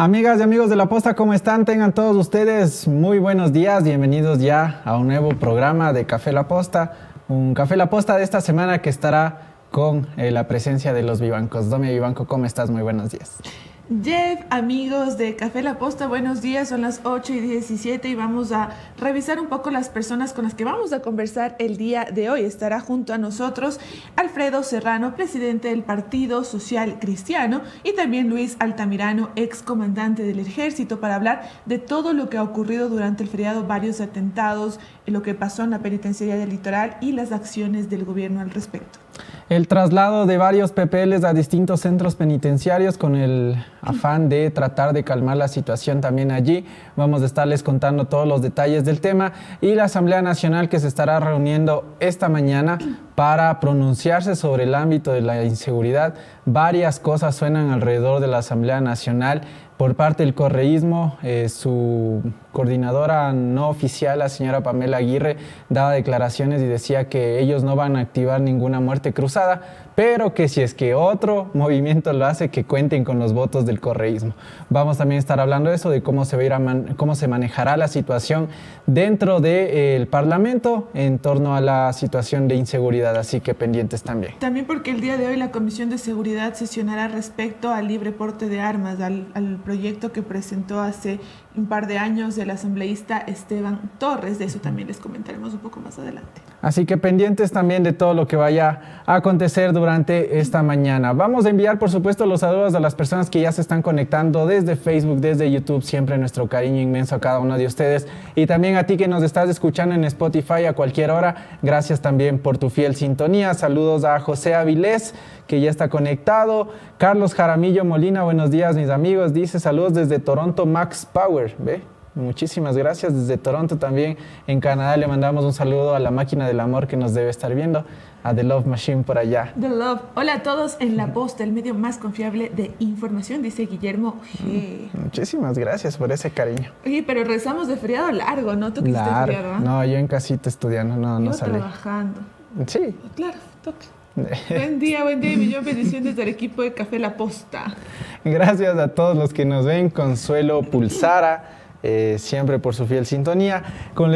Amigas y amigos de la posta, ¿cómo están? Tengan todos ustedes muy buenos días. Bienvenidos ya a un nuevo programa de Café La Posta. Un Café La Posta de esta semana que estará con eh, la presencia de los Vivancos. Domi Vivanco, ¿cómo estás? Muy buenos días. Jeff, amigos de Café La Posta, buenos días, son las 8 y 17 y vamos a revisar un poco las personas con las que vamos a conversar el día de hoy. Estará junto a nosotros Alfredo Serrano, presidente del Partido Social Cristiano, y también Luis Altamirano, ex comandante del ejército, para hablar de todo lo que ha ocurrido durante el feriado, varios atentados, lo que pasó en la penitenciaría del litoral y las acciones del gobierno al respecto. El traslado de varios PPLs a distintos centros penitenciarios con el afán de tratar de calmar la situación también allí. Vamos a estarles contando todos los detalles del tema y la Asamblea Nacional que se estará reuniendo esta mañana para pronunciarse sobre el ámbito de la inseguridad. Varias cosas suenan alrededor de la Asamblea Nacional por parte del correísmo, eh, su coordinadora no oficial, la señora Pamela Aguirre, daba declaraciones y decía que ellos no van a activar ninguna muerte cruzada, pero que si es que otro movimiento lo hace, que cuenten con los votos del correísmo. Vamos también a estar hablando de eso, de cómo se, va cómo se manejará la situación dentro del Parlamento en torno a la situación de inseguridad, así que pendientes también. También porque el día de hoy la Comisión de Seguridad sesionará respecto al libre porte de armas, al, al proyecto que presentó hace un par de años el asambleísta Esteban Torres. De eso también les comentaremos un poco más adelante. Así que pendientes también de todo lo que vaya a acontecer durante esta mañana. Vamos a enviar, por supuesto, los saludos a las personas que ya se están conectando desde Facebook, desde YouTube. Siempre nuestro cariño inmenso a cada uno de ustedes. Y también a ti que nos estás escuchando en Spotify a cualquier hora. Gracias también por tu fiel sintonía. Saludos a José Avilés, que ya está conectado. Carlos Jaramillo Molina, buenos días, mis amigos. Dice saludos desde Toronto, Max Power. ¿Ve? Muchísimas gracias. Desde Toronto también, en Canadá, le mandamos un saludo a la máquina del amor que nos debe estar viendo, a The Love Machine por allá. The Love. Hola a todos en La Posta, el medio más confiable de información, dice Guillermo G. Muchísimas gracias por ese cariño. Oye, pero rezamos de feriado largo, ¿no? ¿Tú que Largo. feriado? ¿ah? No, yo en casita estudiando, no, no salí. trabajando. Sí. Claro, toque. buen día, buen día y millón bendiciones del equipo de Café La Posta. Gracias a todos los que nos ven. Consuelo Pulsara. Eh, siempre por su fiel sintonía. Como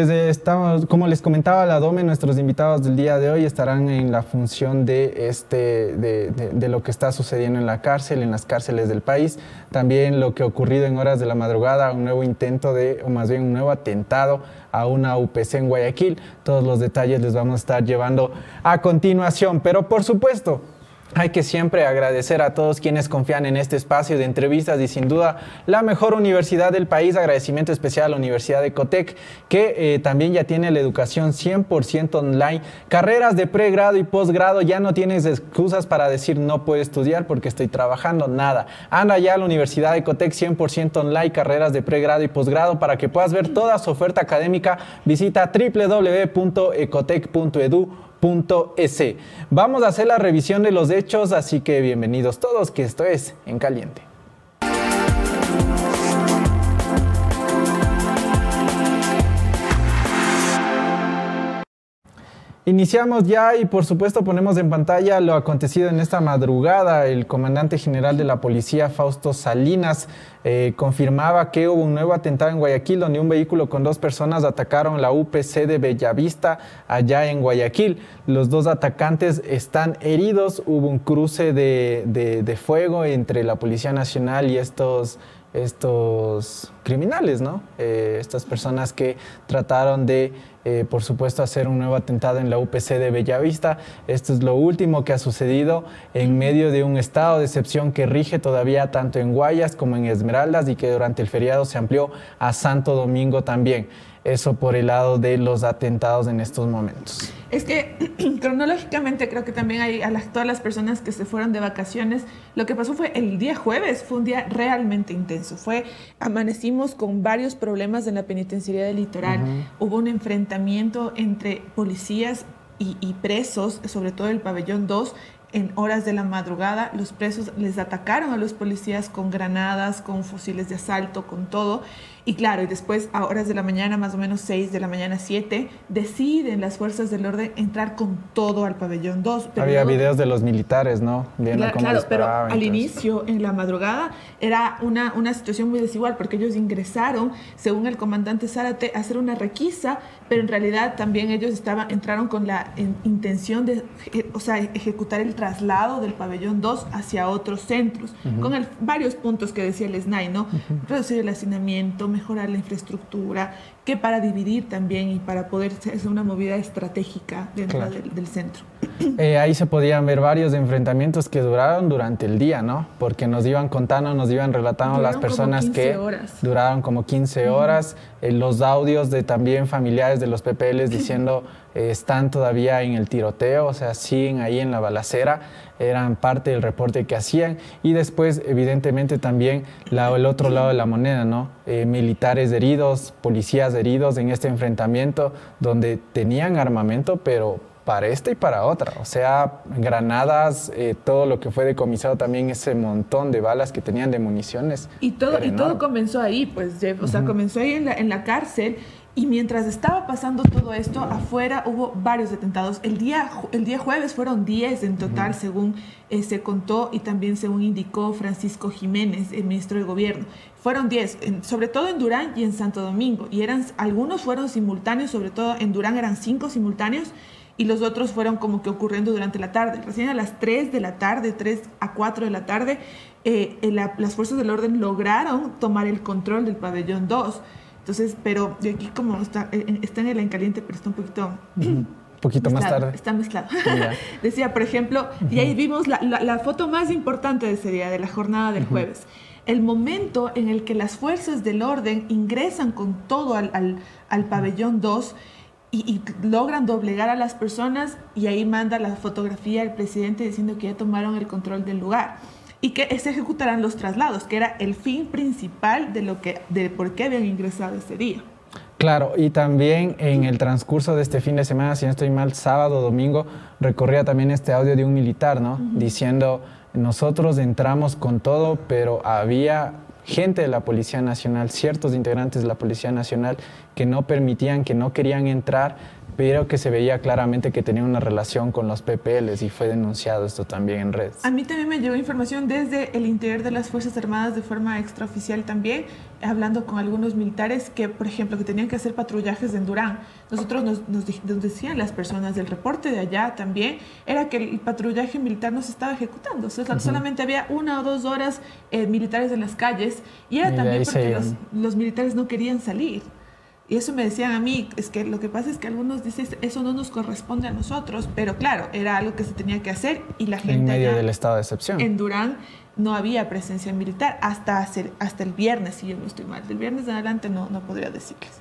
les, comentaba la Dome, nuestros invitados del día de hoy estarán en la función de, este, de lo que está sucediendo en la cárcel, en las cárceles del país. También lo que ha ocurrido en horas de la madrugada, un nuevo intento de, o más bien un nuevo atentado a una UPC en Guayaquil. Todos los detalles les vamos a estar llevando a continuación. Pero por supuesto, hay que siempre agradecer a todos quienes confían en este espacio de entrevistas y sin duda la mejor universidad del país. Agradecimiento especial a la Universidad de Cotec, que eh, también ya tiene la educación 100% online. Carreras de pregrado y posgrado, ya no tienes excusas para decir no puedo estudiar porque estoy trabajando, nada. Anda ya a la Universidad de Cotec 100% online, carreras de pregrado y posgrado para que puedas ver toda su oferta académica. Visita www.ecotec.edu. Vamos a hacer la revisión de los hechos, así que bienvenidos todos, que esto es En Caliente. Iniciamos ya y por supuesto ponemos en pantalla lo acontecido en esta madrugada. El comandante general de la policía, Fausto Salinas, eh, confirmaba que hubo un nuevo atentado en Guayaquil donde un vehículo con dos personas atacaron la UPC de Bellavista allá en Guayaquil. Los dos atacantes están heridos. Hubo un cruce de, de- de fuego entre la Policía Nacional y estos estos criminales, ¿no? Eh, estas personas que trataron de, eh, por supuesto, hacer un nuevo atentado en la UPC de Bellavista. Esto es lo último que ha sucedido en medio de un estado de excepción que rige todavía tanto en Guayas como en Esmeraldas y que durante el feriado se amplió a Santo Domingo también. Eso por el lado de los atentados en estos momentos. Es que cronológicamente creo que también hay a las, todas las personas que se fueron de vacaciones. Lo que pasó fue el día jueves, fue un día realmente intenso. Fue, amanecimos con varios problemas en la penitenciaría del litoral. Hubo un enfrentamiento entre policías y, y presos, sobre todo el pabellón 2. en horas de la madrugada, los presos les atacaron a los policías con granadas, con fusiles de asalto, con todo. Y claro, y después a horas de la mañana, más o menos 6 de la mañana, 7, deciden las fuerzas del orden entrar con todo al pabellón 2. Había videos de los militares, ¿no? Viendo claro, claro pero al inicio, en la madrugada, era una, una situación muy desigual porque ellos ingresaron, según el comandante Zárate, a hacer una requisa, pero en realidad también ellos estaban, entraron con la intención de eh, o sea, ejecutar el traslado del pabellón 2 hacia otros centros, con varios puntos que decía el SNAI, ¿no? Reducir el hacinamiento, mejorar la infraestructura, que para dividir también y para poder hacer una movida estratégica dentro del, centro. Eh, ahí se podían ver varios enfrentamientos que duraron durante el día, ¿no? Porque nos iban contando, nos iban relatando las personas que duraron como 15 horas, eh, los audios de también familiares de los PPLs diciendo eh, están todavía en el tiroteo, o sea, siguen ahí en la balacera eran parte del reporte que hacían. Y después evidentemente también el otro lado de la moneda, ¿no? Eh, militares heridos, policías heridos en este enfrentamiento donde tenían armamento pero para esta y para otra, o sea, granadas, eh, todo lo que fue decomisado también, ese montón de balas que tenían de municiones. Y todo, y todo comenzó ahí, pues, Jeff, o sea, comenzó ahí en la, en la cárcel y mientras estaba pasando todo esto, afuera hubo varios atentados. El día, el día jueves fueron 10 en total, según eh, se contó y también según indicó Francisco Jiménez, el ministro de Gobierno. Fueron 10, sobre todo en Durán y en Santo Domingo. Y eran, algunos fueron simultáneos, sobre todo en Durán eran cinco simultáneos y los otros fueron como que ocurriendo durante la tarde. Recién a las 3 de la tarde, 3 a 4 de la tarde, eh, las fuerzas del orden lograron tomar el control del pabellón 2 entonces, pero de aquí como está, eh, eh, está en el en caliente, pero está un poquito... Poquito más tarde. Está mezclado. Decía, por ejemplo, y ahí vimos la, la, foto más importante de ese día, de la jornada del jueves. El momento en el que las fuerzas del orden ingresan con todo al, al, al pabellón 2 y, y, logran doblegar a las personas y ahí manda la fotografía el presidente diciendo que ya tomaron el control del lugar y que se ejecutarán los traslados, que era el fin principal de, lo que, de por qué habían ingresado ese día. Claro, y también en el transcurso de este fin de semana, si no estoy mal, sábado, domingo, recorría también este audio de un militar, ¿no? Diciendo, nosotros entramos con todo, pero había gente de la Policía Nacional, ciertos integrantes de la Policía Nacional que no permitían, que no querían entrar pero que se veía claramente que tenía una relación con los PPLs y fue denunciado esto también en redes. A mí también me llegó información desde el interior de las Fuerzas Armadas de forma extraoficial también, hablando con algunos militares que, por ejemplo, que tenían que hacer patrullajes en Durán. Nosotros nos, nos, decían las personas del reporte de allá también, era que el patrullaje militar no se estaba ejecutando, solamente había una o dos horas eh, militares en las calles y era también porque los, los militares no querían salir. Y eso me decían a mí, es que lo que pasa es que algunos dicen, eso no nos corresponde a nosotros, pero claro, era algo que se tenía que hacer y la gente... En medio del estado de excepción. En Durán no había presencia militar hasta, hacer, hasta el viernes, si yo no estoy mal. Del viernes en adelante no, no podría decirles.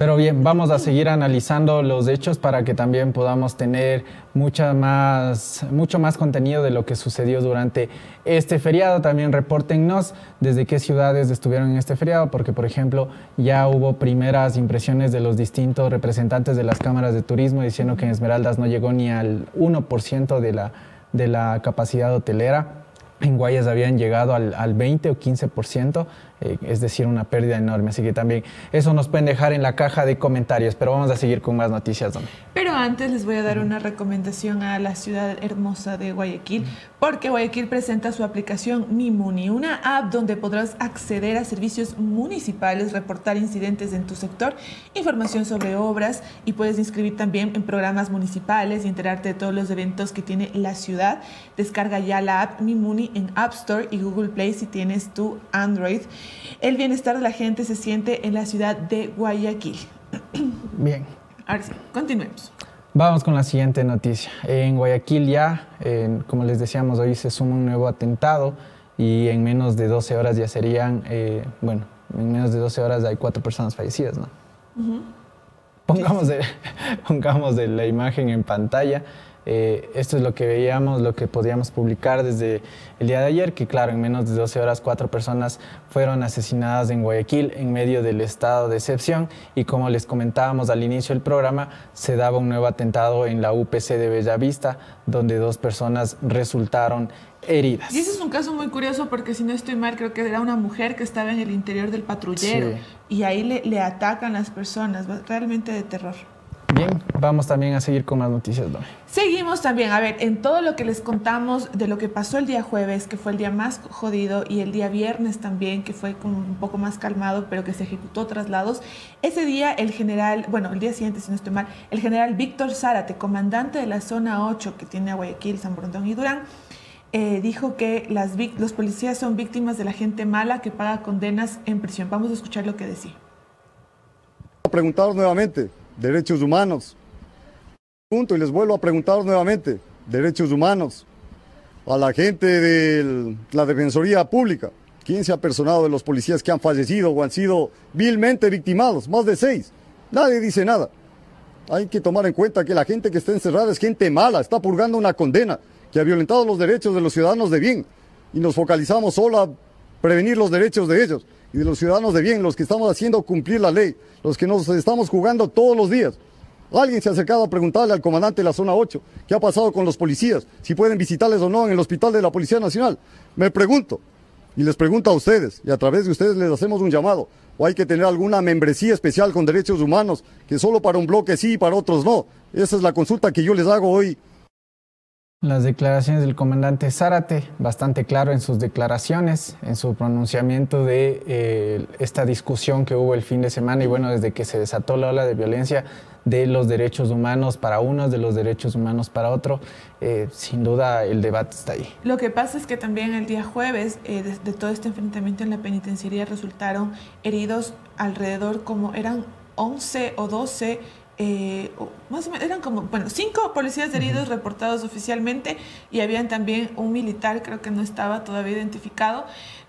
Pero bien, vamos a seguir analizando los hechos para que también podamos tener mucha más, mucho más contenido de lo que sucedió durante este feriado. También repórtennos desde qué ciudades estuvieron en este feriado, porque por ejemplo ya hubo primeras impresiones de los distintos representantes de las cámaras de turismo diciendo que en Esmeraldas no llegó ni al 1% de la, de la capacidad hotelera. En Guayas habían llegado al, al 20 o 15%. Eh, es decir, una pérdida enorme. Así que también eso nos pueden dejar en la caja de comentarios, pero vamos a seguir con más noticias. Pero antes les voy a dar una recomendación a la ciudad hermosa de Guayaquil, porque Guayaquil presenta su aplicación MiMuni, una app donde podrás acceder a servicios municipales, reportar incidentes en tu sector, información sobre obras y puedes inscribir también en programas municipales y enterarte de todos los eventos que tiene la ciudad. Descarga ya la app MiMuni en App Store y Google Play si tienes tu Android. El bienestar de la gente se siente en la ciudad de Guayaquil. Bien. Ahora sí, continuemos. Vamos con la siguiente noticia. En Guayaquil ya, como les decíamos, hoy se suma un nuevo atentado y en menos de 12 horas ya serían, eh, bueno, en menos de 12 horas hay cuatro personas fallecidas, ¿no? pongamos, de, pongamos de la imagen en pantalla. Eh, esto es lo que veíamos, lo que podíamos publicar desde el día de ayer, que claro, en menos de 12 horas cuatro personas fueron asesinadas en Guayaquil en medio del estado de excepción y como les comentábamos al inicio del programa, se daba un nuevo atentado en la UPC de Bellavista, donde dos personas resultaron heridas. Y ese es un caso muy curioso porque si no estoy mal, creo que era una mujer que estaba en el interior del patrullero y ahí le, le atacan las personas, realmente de terror. Bien, vamos también a seguir con las noticias, Seguimos también, a ver, en todo lo que les contamos de lo que pasó el día jueves, que fue el día más jodido, y el día viernes también, que fue como un poco más calmado, pero que se ejecutó traslados. Ese día el general, bueno, el día siguiente, si no estoy mal, el general Víctor Zárate, comandante de la zona 8 que tiene a Guayaquil, San Borondón y Durán, eh, dijo que las, los policías son víctimas de la gente mala que paga condenas en prisión. Vamos a escuchar lo que decía. Preguntaros nuevamente, derechos humanos. Punto, y les vuelvo a preguntar nuevamente, derechos humanos. A la gente de la Defensoría Pública, ¿quién se ha personado de los policías que han fallecido o han sido vilmente victimados? Más de seis. Nadie dice nada. Hay que tomar en cuenta que la gente que está encerrada es gente mala, está purgando una condena que ha violentado los derechos de los ciudadanos de bien y nos focalizamos solo a prevenir los derechos de ellos y de los ciudadanos de bien, los que estamos haciendo cumplir la ley, los que nos estamos jugando todos los días. Alguien se ha acercado a preguntarle al comandante de la zona 8 qué ha pasado con los policías, si pueden visitarles o no en el hospital de la Policía Nacional. Me pregunto, y les pregunto a ustedes, y a través de ustedes les hacemos un llamado, o hay que tener alguna membresía especial con derechos humanos, que solo para un bloque sí y para otros no. Esa es la consulta que yo les hago hoy las declaraciones del comandante Zárate, bastante claro en sus declaraciones, en su pronunciamiento de eh, esta discusión que hubo el fin de semana y bueno, desde que se desató la ola de violencia de los derechos humanos para unos, de los derechos humanos para otro, eh, sin duda el debate está ahí. Lo que pasa es que también el día jueves eh, de, todo este enfrentamiento en la penitenciaría resultaron heridos alrededor como eran 11 o 12 eh, más o menos, eran como, bueno, cinco policías heridos reportados oficialmente y habían también un militar, creo que no estaba todavía identificado,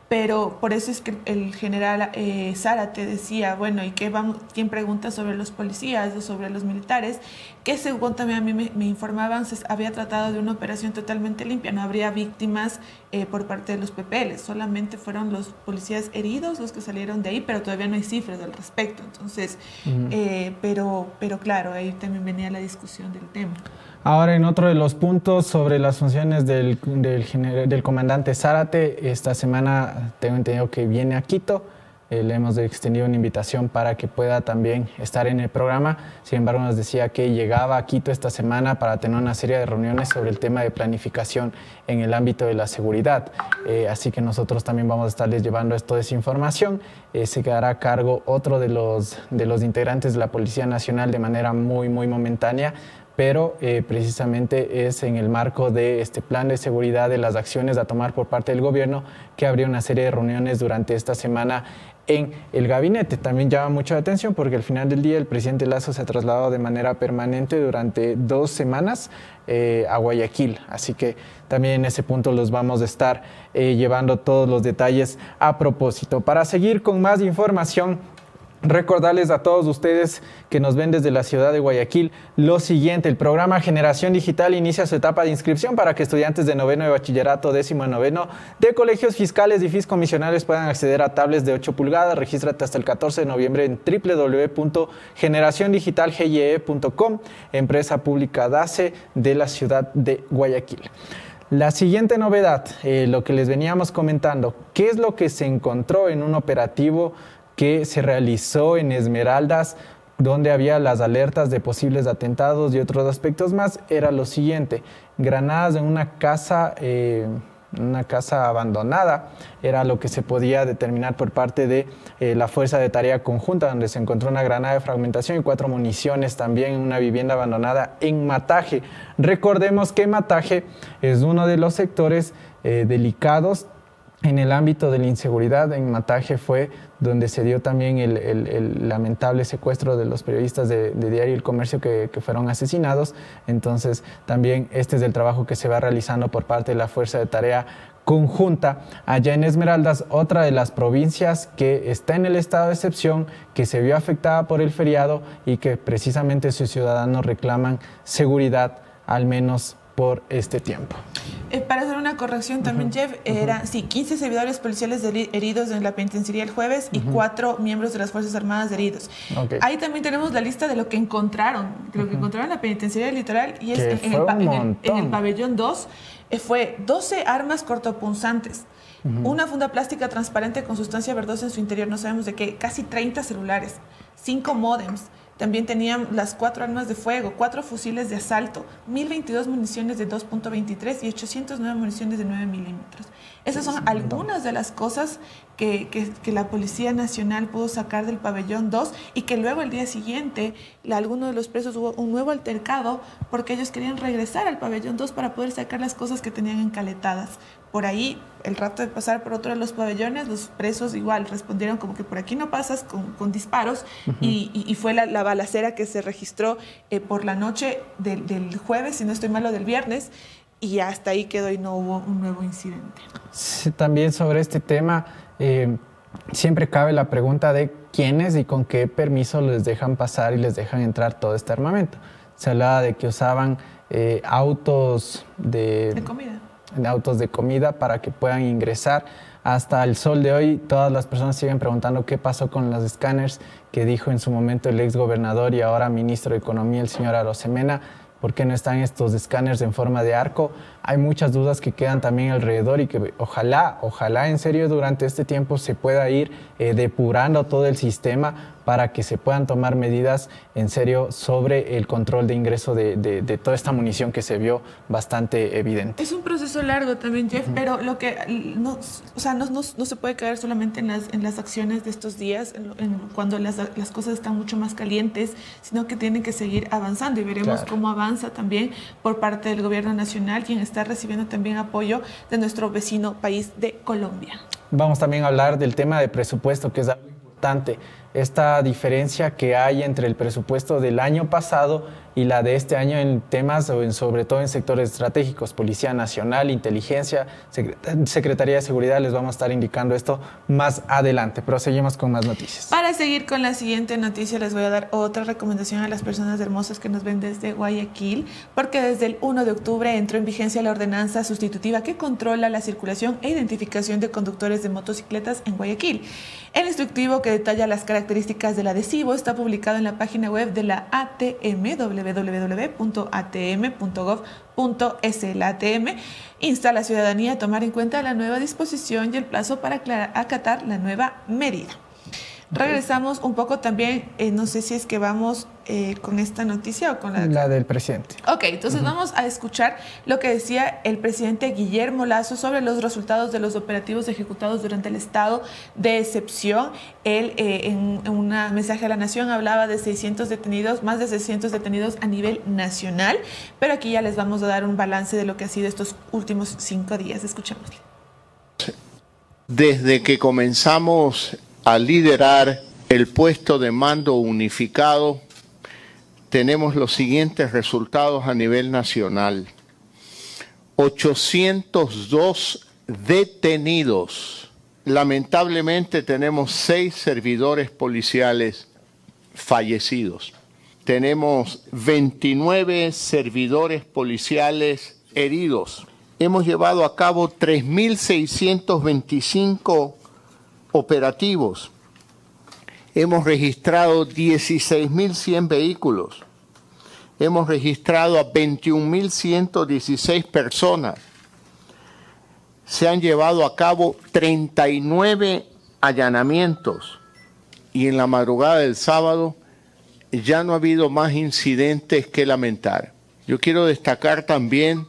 pero por eso es que el general eh, Zárate decía, bueno, ¿y qué vamos, quién pregunta sobre los policías o sobre los militares? Que según también a mí me, informaban, se había tratado de una operación totalmente limpia, no habría víctimas eh, por parte de los PPL, solamente fueron los policías heridos los que salieron de ahí, pero todavía no hay cifras al respecto. Entonces, eh, pero, pero claro, ahí también venía la discusión del tema. Ahora, en otro de los puntos sobre las funciones del, del, comandante Zárate, esta semana tengo entendido que viene a Quito. Eh, le hemos extendido una invitación para que pueda también estar en el programa. Sin embargo, nos decía que llegaba a Quito esta semana para tener una serie de reuniones sobre el tema de planificación en el ámbito de la seguridad. Eh, así que nosotros también vamos a estarles llevando esto de esa información. Eh, se quedará a cargo otro de los, de los integrantes de la Policía Nacional de manera muy, muy momentánea pero precisamente es en el marco de este plan de seguridad de las acciones a tomar por parte del gobierno que habría una serie de reuniones durante esta semana en el gabinete. También llama mucho la atención porque al final del día el presidente Lazo se ha trasladado de manera permanente durante dos semanas eh, a Guayaquil. Así que también en ese punto los vamos a estar eh, llevando todos los detalles a propósito. Para seguir con más información, Recordarles a todos ustedes que nos ven desde la ciudad de Guayaquil lo siguiente, el programa Generación Digital inicia su etapa de inscripción para que estudiantes de noveno de bachillerato, décimo y noveno de colegios fiscales y fiscomisionales puedan acceder a tablets de 8 pulgadas. Regístrate hasta el 14 de noviembre en www.generaciondigitalgye.com, empresa pública DACE de la ciudad de Guayaquil. La siguiente novedad, eh, lo que les veníamos comentando, ¿qué es lo que se encontró en un operativo que se realizó en Esmeraldas, donde había las alertas de posibles atentados y otros aspectos más, era lo siguiente, granadas en una casa, eh, una casa abandonada, era lo que se podía determinar por parte de eh, la Fuerza de Tarea Conjunta, donde se encontró una granada de fragmentación y cuatro municiones también en una vivienda abandonada en Mataje. Recordemos que Mataje es uno de los sectores eh, delicados en el ámbito de la inseguridad, en Mataje fue donde se dio también el, lamentable secuestro de los periodistas de, Diario El Comercio que, fueron asesinados. Entonces, también este es el trabajo que se va realizando por parte de la Fuerza de Tarea Conjunta. Allá en Esmeraldas, otra de las provincias que está en el estado de excepción, que se vio afectada por el feriado y que precisamente sus ciudadanos reclaman seguridad al menos por este tiempo. Eh, para hacer una corrección también, Jeff, eran sí, 15 servidores policiales heridos en la penitenciaría el jueves y cuatro miembros de las Fuerzas Armadas heridos. Ahí también tenemos la lista de lo que encontraron, lo que encontraron en la penitenciaría litoral y es en el, pabellón 2 eh, fue 12 armas cortopunzantes. Una funda plástica transparente con sustancia verdosa en su interior, no sabemos de qué, casi 30 celulares, 5 modems, también tenían las cuatro armas de fuego, cuatro fusiles de asalto, 1022 municiones de 2.23 y 809 municiones de 9 milímetros. Esas son algunas de las cosas que, que, la Policía Nacional pudo sacar del pabellón 2 y que luego el día siguiente algunos de los presos hubo un nuevo altercado porque ellos querían regresar al pabellón 2 para poder sacar las cosas que tenían encaletadas por ahí, el rato de pasar por otro de los pabellones, los presos igual respondieron como que por aquí no pasas con, disparos y, fue la, balacera que se registró eh, por la noche del, jueves, si no estoy malo, del viernes, y hasta ahí quedó y no hubo un nuevo incidente. también sobre este tema, eh, siempre cabe la pregunta de quiénes y con qué permiso les dejan pasar y les dejan entrar todo este armamento. Se hablaba de que usaban eh, autos de... De comida de autos de comida para que puedan ingresar. Hasta el sol de hoy, todas las personas siguen preguntando qué pasó con los escáneres que dijo en su momento el ex gobernador y ahora ministro de Economía, el señor Arosemena. ¿Por qué no están estos escáneres en forma de arco? Hay muchas dudas que quedan también alrededor y que ojalá, ojalá en serio durante este tiempo se pueda ir eh, depurando todo el sistema para que se puedan tomar medidas en serio sobre el control de ingreso de, toda esta munición que se vio bastante evidente. Es un proceso largo también, Jeff, pero lo que no, o sea, no, no, se puede caer solamente en las, en las acciones de estos días, cuando las, las, cosas están mucho más calientes, sino que tienen que seguir avanzando y veremos cómo avanza también por parte del gobierno nacional, quien está recibiendo también apoyo de nuestro vecino país de Colombia. Vamos también a hablar del tema de presupuesto, que es algo importante esta diferencia que hay entre el presupuesto del año pasado y la de este año en temas, sobre todo en sectores estratégicos, Policía Nacional, Inteligencia, Secretaría de Seguridad, les vamos a estar indicando esto más adelante, pero seguimos con más noticias. Para seguir con la siguiente noticia, les voy a dar otra recomendación a las personas hermosas que nos ven desde Guayaquil, porque desde el 1 de octubre entró en vigencia la ordenanza sustitutiva que controla la circulación e identificación de conductores de motocicletas en Guayaquil. El instructivo que detalla las características del adhesivo está publicado en la página web de la ATM, www.atm.gov.es. Insta a la ciudadanía a tomar en cuenta la nueva disposición y el plazo para acatar la nueva medida. Regresamos un poco también, eh, no sé si es que vamos eh, con esta noticia o con la... La del presidente. Ok, entonces vamos a escuchar lo que decía el presidente Guillermo Lazo sobre los resultados de los operativos ejecutados durante el estado de excepción. Él eh, en, un mensaje a la nación hablaba de 600 detenidos, más de 600 detenidos a nivel nacional, pero aquí ya les vamos a dar un balance de lo que ha sido estos últimos cinco días. Escuchémosle. Desde que comenzamos a liderar el puesto de mando unificado, tenemos los siguientes resultados a nivel nacional. 802 detenidos. Lamentablemente tenemos seis servidores policiales fallecidos. Tenemos 29 servidores policiales heridos. Hemos llevado a cabo 3.625 operativos. Hemos registrado 16.100 vehículos. Hemos registrado a 21.116 personas. Se han llevado a cabo 39 allanamientos y en la madrugada del sábado ya no ha habido más incidentes que lamentar. Yo quiero destacar también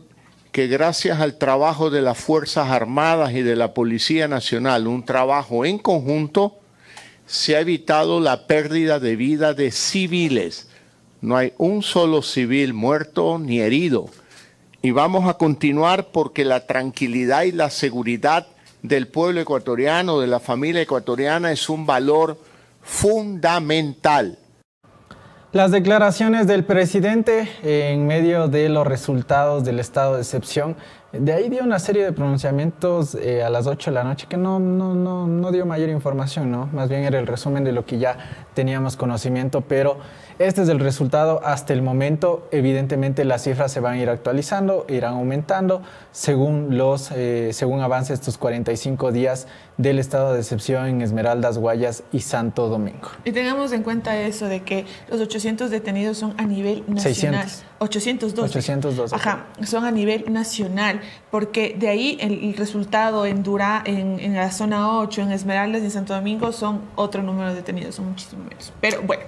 que gracias al trabajo de las Fuerzas Armadas y de la Policía Nacional, un trabajo en conjunto, se ha evitado la pérdida de vida de civiles. No hay un solo civil muerto ni herido. Y vamos a continuar porque la tranquilidad y la seguridad del pueblo ecuatoriano, de la familia ecuatoriana, es un valor fundamental. Las declaraciones del presidente en medio de los resultados del estado de excepción De ahí dio una serie de pronunciamientos eh, a las 8 de la noche que no, no, no, no dio mayor información, ¿no? Más bien era el resumen de lo que ya teníamos conocimiento, pero este es el resultado hasta el momento. Evidentemente las cifras se van a ir actualizando, irán aumentando según, los, eh, según avance estos 45 días del estado de excepción en Esmeraldas, Guayas y Santo Domingo. Y tengamos en cuenta eso de que los 800 detenidos son a nivel nacional. 600. 802. 802. Ajá, son a nivel nacional, porque de ahí el, el resultado en Dura, en, en, la zona 8, en Esmeraldas y en Santo Domingo son otro número de detenidos, son muchísimo menos. Pero bueno.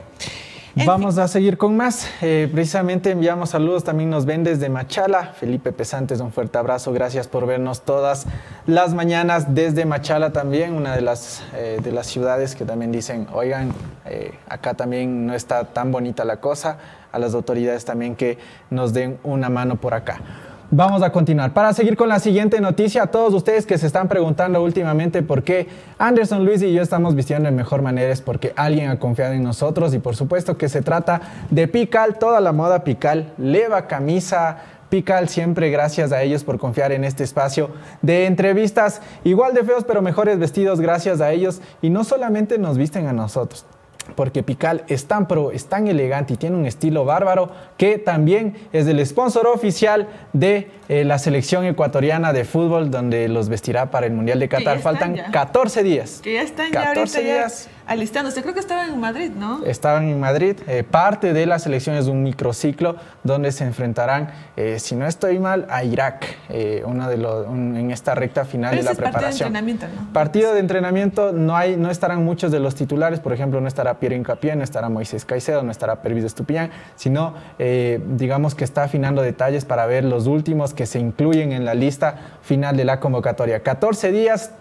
Vamos a seguir con más. Eh, precisamente enviamos saludos, también nos ven desde Machala. Felipe Pesantes, un fuerte abrazo. Gracias por vernos todas las mañanas desde Machala también, una de las, eh, de las ciudades que también dicen, oigan, eh, acá también no está tan bonita la cosa. A las autoridades también que nos den una mano por acá. Vamos a continuar. Para seguir con la siguiente noticia, a todos ustedes que se están preguntando últimamente por qué Anderson, Luis y yo estamos vistiendo de mejor manera es porque alguien ha confiado en nosotros y por supuesto que se trata de Pical, toda la moda Pical, leva, camisa, Pical, siempre gracias a ellos por confiar en este espacio de entrevistas, igual de feos pero mejores vestidos, gracias a ellos. Y no solamente nos visten a nosotros, porque Pical es tan pro, es tan elegante y tiene un estilo bárbaro que también es el sponsor oficial de eh, la selección ecuatoriana de fútbol donde los vestirá para el Mundial de Qatar. Faltan ya. 14 días. Que ya están 14 ya ahorita días. ya alistándose. Creo que estaban en Madrid, ¿no? Estaban en Madrid. Eh, parte de la selección es un microciclo donde se enfrentarán, eh, si no estoy mal, a Irak, eh, uno de los, un- en esta recta final Pero de la es parte de preparación. entrenamiento, ¿no? Partido de entrenamiento, no, hay, no estarán muchos de los titulares, por ejemplo, no estará Piero Incapié, no estará Moisés Caicedo, no estará Pervis Estupiñán, sino digamos que está afinando detalles para ver los últimos que se incluyen en la lista final de la convocatoria. 14 días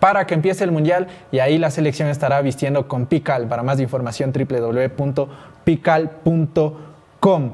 para que empiece el Mundial y ahí la selección estará vistiendo con Pical. Para más información www.pical.com.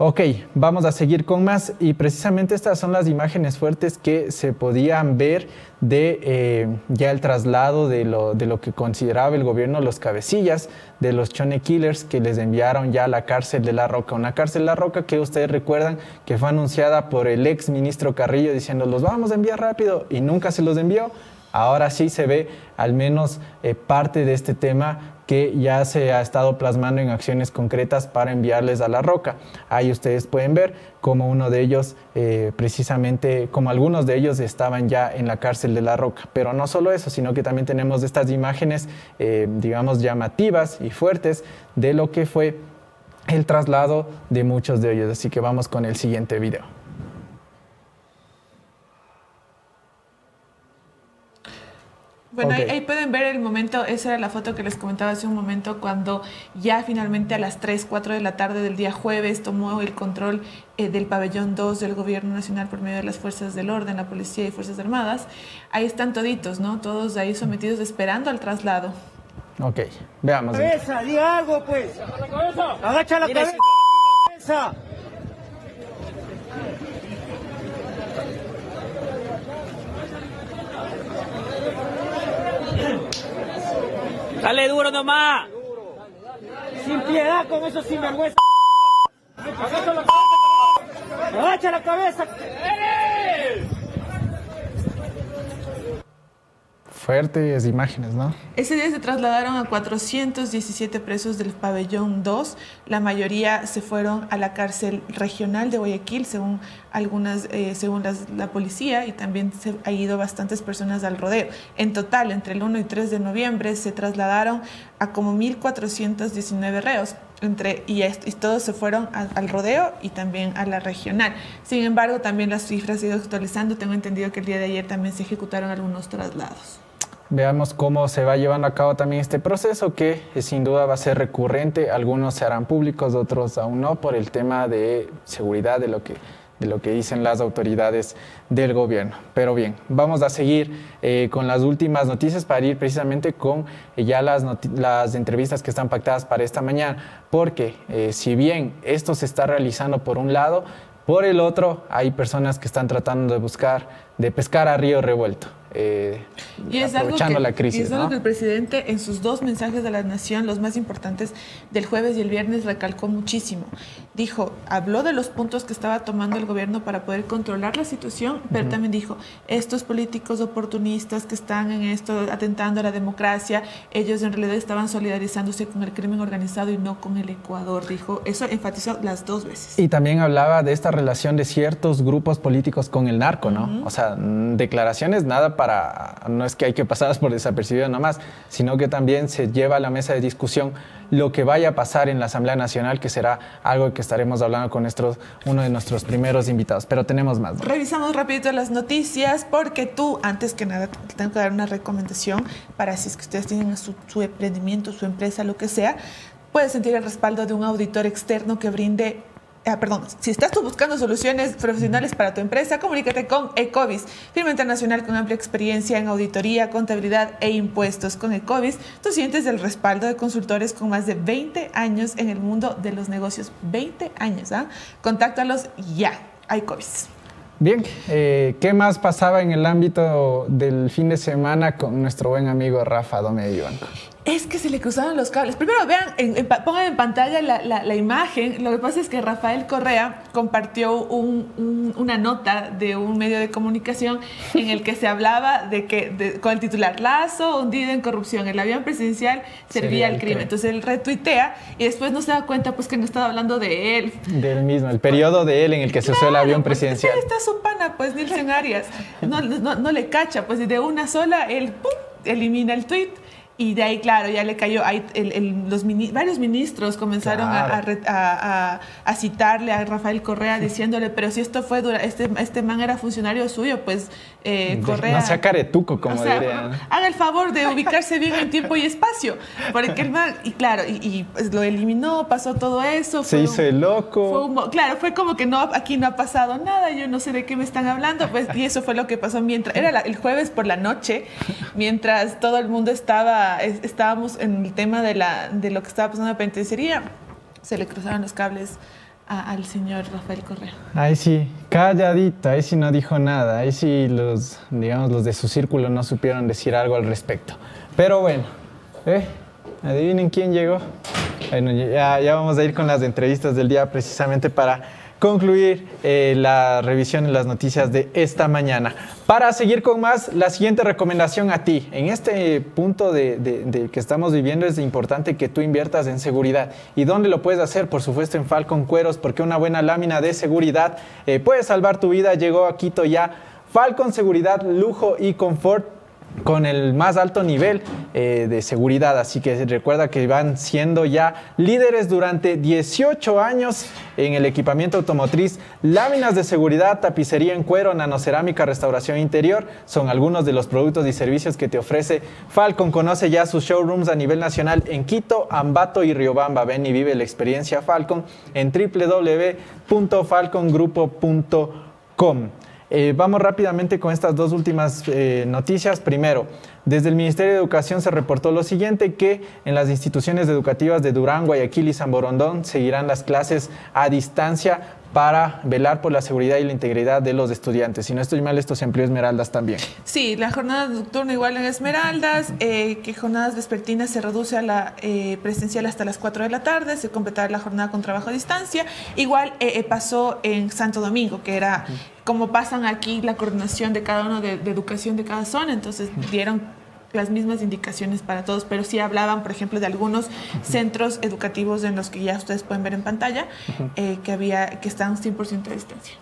Ok, vamos a seguir con más y precisamente estas son las imágenes fuertes que se podían ver de eh, ya el traslado de lo, de lo que consideraba el gobierno los cabecillas de los Chone Killers que les enviaron ya a la cárcel de La Roca. Una cárcel de La Roca que ustedes recuerdan que fue anunciada por el ex ministro Carrillo diciendo los vamos a enviar rápido y nunca se los envió. Ahora sí se ve al menos eh, parte de este tema que ya se ha estado plasmando en acciones concretas para enviarles a la roca. Ahí ustedes pueden ver como uno de ellos, eh, precisamente, como algunos de ellos estaban ya en la cárcel de la roca. Pero no solo eso, sino que también tenemos estas imágenes, eh, digamos, llamativas y fuertes de lo que fue el traslado de muchos de ellos. Así que vamos con el siguiente video. Bueno, ahí, pueden ver el momento, esa era la foto que les comentaba hace un momento, cuando ya finalmente a las 3, 4 de la tarde del día jueves tomó el control eh, del pabellón 2 del Gobierno Nacional por medio de las fuerzas del orden, la policía y fuerzas armadas. Ahí están toditos, ¿no? Todos ahí sometidos esperando al traslado. Ok, veamos. cabeza, diga algo pues. Agacha la cabeza. cabeza. Dale duro nomás. Sin piedad con esos sinvergüenza. Agacha la cabeza. Agacha la cabeza. Fuertes imágenes, ¿no? Ese día se trasladaron a 417 presos del pabellón 2. La mayoría se fueron a la cárcel regional de Guayaquil, según algunas, eh, según las- la policía, y también se han ido bastantes personas al rodeo. En total, entre el 1 y 3 de noviembre, se trasladaron a como 1.419 reos. Entre, y, y todos se fueron al rodeo y también a la regional. Sin embargo, también las cifras se han ido actualizando. Tengo entendido que el día de ayer también se ejecutaron algunos traslados. Veamos cómo se va llevando a cabo también este proceso que eh, sin duda va a ser recurrente. Algunos se harán públicos, otros aún no, por el tema de seguridad de lo que, de lo que dicen las autoridades del gobierno. Pero bien, vamos a seguir eh, con las últimas noticias para ir precisamente con eh, ya las, las entrevistas que están pactadas para esta mañana. Porque si bien esto se está realizando por un lado, por el otro, hay personas que están tratando de buscar, de pescar a río revuelto. Eh, Y es, algo que, la crisis. y es algo ¿no? que el presidente en sus dos mensajes de la nación, los más importantes del jueves y el viernes, recalcó muchísimo. Dijo, habló de los puntos que estaba tomando el gobierno para poder controlar la situación, pero también dijo, estos políticos oportunistas que están en esto atentando a la democracia, ellos en realidad estaban solidarizándose con el crimen organizado y no con el Ecuador. Dijo, eso enfatizó las dos veces. Y también hablaba de esta relación de ciertos grupos políticos con el narco, ¿no? O sea, declaraciones nada para, no es que hay que pasarlas por desapercibido nomás, sino que también se lleva a la mesa de discusión lo que vaya a pasar en la Asamblea Nacional, que será algo que estaremos hablando con uno de nuestros primeros invitados. Pero tenemos más. Revisamos rapidito las noticias porque tú, antes que nada, te tengo que dar una recomendación para si es que ustedes tienen su, su emprendimiento, su empresa, lo que sea, puedes sentir el respaldo de un auditor externo que brinde ah, perdón, si estás tú buscando soluciones profesionales para tu empresa, comunícate con Ecovis, firma internacional con amplia experiencia en auditoría, contabilidad e impuestos. Con Ecovis, tú sientes el respaldo de consultores con más de 20 años en el mundo de los negocios. 20 años, ¿ah? Contáctalos ya Ecovis. Bien, eh, ¿qué más pasaba en el ámbito del fin de semana con nuestro buen amigo Rafa Dome Banco? Es que se le cruzaron los cables. Primero vean, en- pongan en pantalla la, la- la imagen. Lo que pasa es que Rafael Correa compartió un- un- una nota de un medio de comunicación en el que se hablaba de que de- con el titular Lazo hundido en corrupción. El avión presidencial servía al crimen. Entonces él retuitea y después no se da cuenta pues que no estaba hablando de él. Del mismo, el periodo de él en el que se usó el avión pues, presidencial. ahí está su pana, pues Nilsen Arias. No, no, no le cacha, pues de una sola él ¡pum! elimina el tweet. Y de ahí, claro, ya le cayó, ahí el- el- los mini- varios ministros comenzaron a- Claro. a, re- a- a- a citarle a Rafael Correa diciéndole, pero si esto fue, dura- este, este man era funcionario suyo, pues eh, Correa... No sea caretuco, como O sea, dirían. haga el favor de ubicarse bien en tiempo y espacio. Porque el man, y claro, y, y, pues, lo eliminó, pasó todo eso. Se hizo un- el loco. fue un mo- claro, fue como que no, aquí no ha pasado nada, yo no sé de qué me están hablando, pues, y eso fue lo que pasó mientras, era la- el jueves por la noche, mientras todo el mundo estaba, es- estábamos en el tema de, la, de lo que estaba pasando en la penitenciaría, se le cruzaron los cables a- al señor Rafael Correa. Ahí sí, calladito, ahí sí no dijo nada, ahí sí los, digamos, los de su círculo no supieron decir algo al respecto. Pero bueno, ¿eh? Adivinen quién llegó. Bueno, ya, ya vamos a ir con las entrevistas del día precisamente para concluir eh, la revisión de las noticias de esta mañana. Para seguir con más, la siguiente recomendación a ti. En este punto de, que estamos viviendo es importante que tú inviertas en seguridad. ¿Y dónde lo puedes hacer? Por supuesto en Falcon Cueros, porque una buena lámina de seguridad eh, puede salvar tu vida. Llegó a Quito ya. Falcon Seguridad, lujo y confort con el más alto nivel eh, de seguridad. Así que recuerda que van siendo ya líderes durante 18 años en el equipamiento automotriz. Láminas de seguridad, tapicería en cuero, nanocerámica, restauración interior son algunos de los productos y servicios que te ofrece Falcon. Conoce ya sus showrooms a nivel nacional en Quito, Ambato y Riobamba. Ven y vive la experiencia Falcon en www.falcongrupo.com. Eh, vamos rápidamente con estas dos últimas eh, noticias. Primero, desde el Ministerio de Educación se reportó lo siguiente, que en las instituciones educativas de Durán, Guayaquil y San Borondón seguirán las clases a distancia para velar por la seguridad y la integridad de los estudiantes. Si no estoy mal, esto se amplió Esmeraldas también. Sí, la jornada nocturna igual en Esmeraldas, eh, que jornadas vespertinas se reduce a la eh, presencial hasta las 4 de la tarde, se completará la jornada con trabajo a distancia. Igual eh, eh, pasó en Santo Domingo, que era como pasan aquí la coordinación de cada uno de, de educación de cada zona, entonces dieron las mismas indicaciones para todos, pero sí hablaban, por ejemplo, de algunos centros educativos en los que ya ustedes pueden ver en pantalla, eh, que había que están 100% a distancia.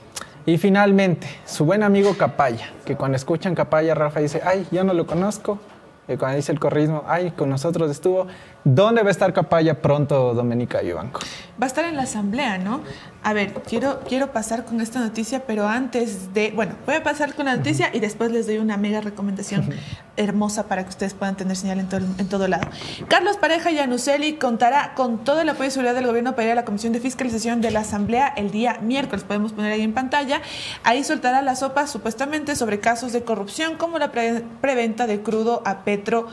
Y finalmente, su buen amigo Capaya, que cuando escuchan Capaya, Rafa dice, ay, yo no lo conozco. Y cuando dice el corrismo, ay, con nosotros estuvo. ¿Dónde va a estar Capaya pronto, Domenica Ibanco? Va a estar en la asamblea, ¿no? A ver, quiero, quiero pasar con esta noticia, pero antes de, bueno, voy a pasar con la noticia y después les doy una mega recomendación hermosa para que ustedes puedan tener señal en todo, en todo lado. Carlos Pareja Yanuseli contará con todo el apoyo y seguridad del gobierno para ir a la Comisión de Fiscalización de la Asamblea el día miércoles. Podemos poner ahí en pantalla. Ahí soltará la sopa supuestamente sobre casos de corrupción como la pre- preventa de crudo a Petro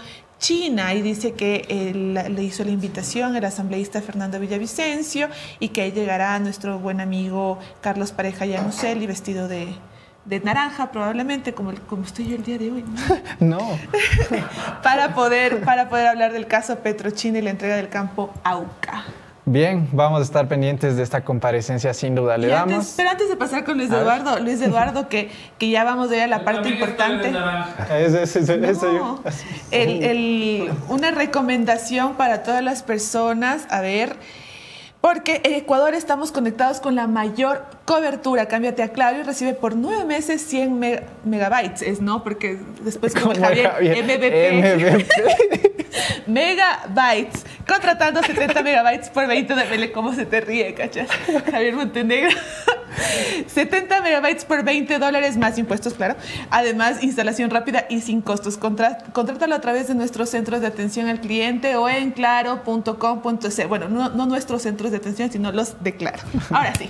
China y dice que él le hizo la invitación el asambleísta Fernando Villavicencio y que ahí llegará nuestro buen amigo Carlos Pareja Yanuseli vestido de, de naranja probablemente, como, como estoy yo el día de hoy, ¿no? No. para, poder, para poder hablar del caso Petrochina y la entrega del campo AUCA. Bien, vamos a estar pendientes de esta comparecencia, sin duda. Le Y antes- damos. pero antes de pasar con Luis. Eduardo, Luis Eduardo, que, que ya vamos a ir a la parte importante. No. El- el- una recomendación para todas las personas, a ver, porque en Ecuador estamos conectados con la mayor cobertura. Cámbiate a Claro y recibe por nueve meses 100 me- megabytes, es no, porque después como Javier, Javier, MBP. MBP. megabytes. Contratando 70 megabytes por 20 de Mele, ¿cómo se te ríe, cachas? Javier Montenegro. 70 megabytes por 20 dólares más impuestos, claro. Además, instalación rápida y sin costos. Contra- contrátalo a través de nuestros centros de atención al cliente o en claro.com.es. Bueno, no, no nuestros centros de atención, sino los de Claro. Ahora sí.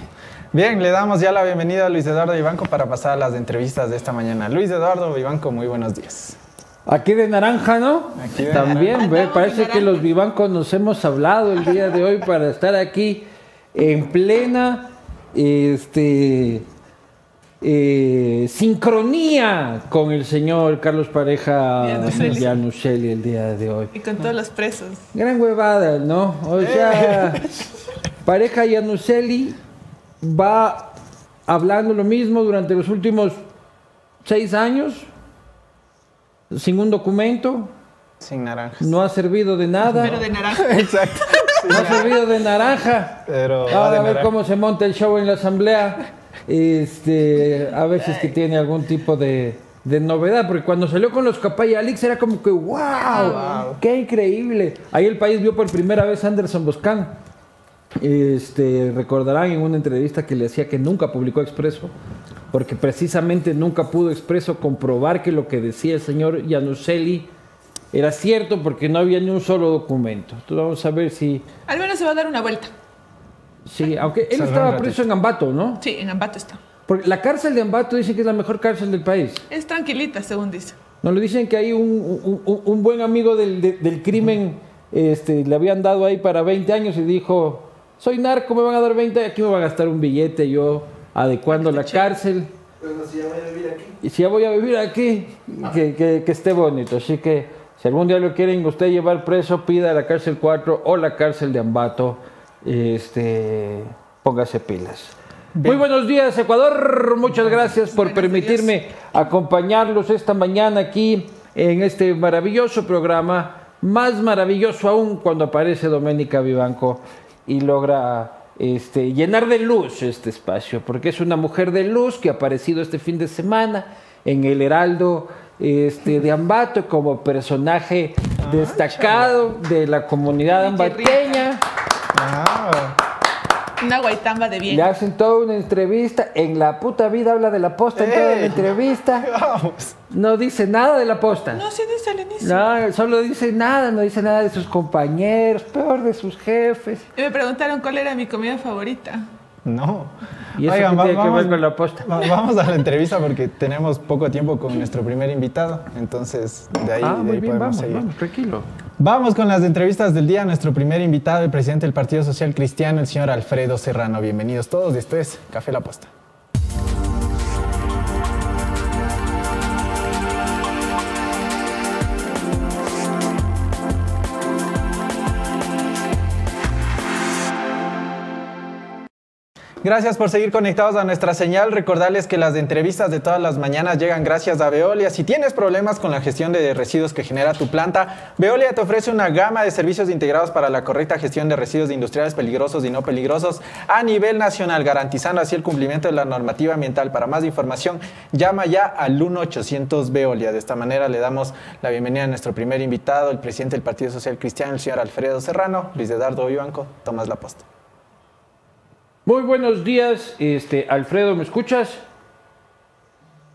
Bien, le damos ya la bienvenida a Luis Eduardo Vivanco para pasar a las entrevistas de esta mañana. Luis Eduardo Vivanco, muy buenos días. Aquí de naranja, ¿no? Aquí de También, naranja. parece que los vivancos nos hemos hablado el día de hoy para estar aquí en plena este, eh, sincronía con el señor Carlos Pareja. Yanuseli el día de hoy. Y con todos los presos. Gran huevada, ¿no? O sea, pareja Yanuseli va hablando lo mismo durante los últimos seis años, sin un documento, Sin naranjas. no ha servido de nada, Pero de naranja. Exacto. no ha servido de naranja. Pero Ahora de a ver naranja. cómo se monta el show en la asamblea. Este, a veces que tiene algún tipo de, de novedad, porque cuando salió con los Capaya Alix era como que wow, qué increíble. Ahí el país vio por primera vez a Anderson Boscan. Este, recordarán en una entrevista que le decía que nunca publicó Expreso, porque precisamente nunca pudo Expreso comprobar que lo que decía el señor Januseli era cierto, porque no había ni un solo documento. Entonces vamos a ver si, Al menos se va a dar una vuelta. Sí, aunque él estaba preso en Ambato, ¿no? Sí, en Ambato está. Porque la cárcel de Ambato dicen que es la mejor cárcel del país. Es tranquilita, según dice. Nos lo dicen que hay un, un- buen amigo del, de- del crimen, este, le habían dado ahí para 20 años y dijo, soy narco, me van a dar 20, aquí me va a gastar un billete yo adecuando la cárcel. Y si ya voy a vivir aquí, que, que- que esté bonito. Así que si algún día lo quieren usted llevar preso, pida a la cárcel 4 o la cárcel de Ambato. Este, póngase pilas. Muy buenos días, Ecuador. Muchas gracias por permitirme acompañarlos esta mañana aquí en este maravilloso programa. Más maravilloso aún cuando aparece Doménica Vivanco y logra este, llenar de luz este espacio, porque es una mujer de luz que ha aparecido este fin de semana en el Heraldo este, de Ambato como personaje destacado de la comunidad ambateña. Ah, Una guaitamba de bien. Le hacen toda una entrevista. En la puta vida habla de la posta en toda la ¡Ey! entrevista. vamos. No dice nada de la posta. No, sí dice al inicio. No, solo dice nada, no dice nada de sus compañeros, peor de sus jefes. Y me preguntaron cuál era mi comida favorita. No. ¿Y eso Oigan, va- tiene vamos, la posta? va- vamos a la entrevista porque tenemos poco tiempo con nuestro primer invitado. Entonces, de ahí, ah, de ahí bien, podemos vamos, seguir. vamos, tranquilo. Vamos con las entrevistas del día. Nuestro primer invitado, el presidente del Partido Social Cristiano, el señor Alfredo Serrano. Bienvenidos todos. Esto es Café La Posta. Gracias por seguir conectados a nuestra señal. Recordarles que las entrevistas de todas las mañanas llegan gracias a Veolia. Si tienes problemas con la gestión de residuos que genera tu planta, Veolia te ofrece una gama de servicios integrados para la correcta gestión de residuos industriales peligrosos y no peligrosos a nivel nacional, garantizando así el cumplimiento de la normativa ambiental. Para más información, llama ya al 1-800 Veolia. De esta manera le damos la bienvenida a nuestro primer invitado, el presidente del Partido Social Cristiano, el señor Alfredo Serrano, Luis Eduardo Vivanco. Tomás La Posta. Muy buenos días, este, Alfredo, ¿me escuchas?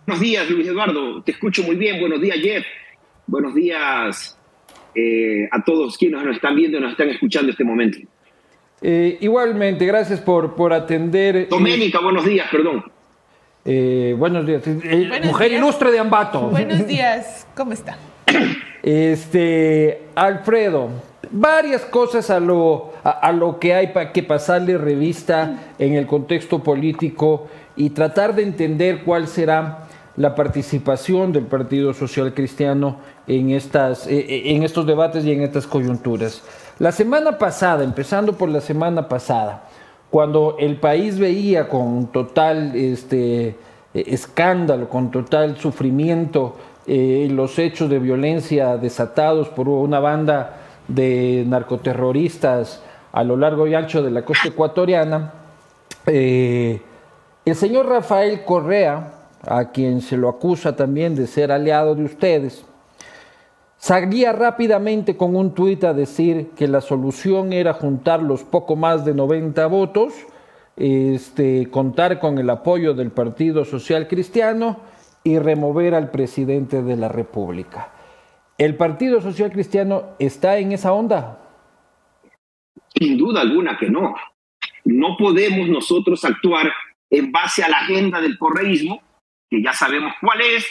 Buenos días, Luis Eduardo. Te escucho muy bien. Buenos días, Jeff. Buenos días eh, a todos quienes nos están viendo y nos están escuchando en este momento. Eh, igualmente, gracias por, por atender. eh, Doménica, buenos días, perdón. eh, buenos días. Eh, Buenos mujer días. ilustre de Ambato. Buenos días, ¿cómo está? Este, Alfredo, varias cosas a lo, a, lo que hay pa- que pasarle revista en el contexto político y tratar de entender cuál será la participación del Partido Social Cristiano en, estas, eh, eh, en estos debates y en estas coyunturas. La semana pasada, empezando por la semana pasada, cuando el país veía con total este, escándalo, con total sufrimiento, eh, los hechos de violencia desatados por una banda de narcoterroristas a lo largo y ancho de la costa ecuatoriana, eh, el señor Rafael Correa, a quien se lo acusa también de ser aliado de ustedes, salía rápidamente con un tuit a decir que la solución era juntar los poco más de 90 votos, este, contar con el apoyo del Partido Social Cristiano y remover al presidente de la República. ¿El Partido Social Cristiano está en esa onda? Sin duda alguna que no. No podemos nosotros actuar en base a la agenda del correísmo, que ya sabemos cuál es,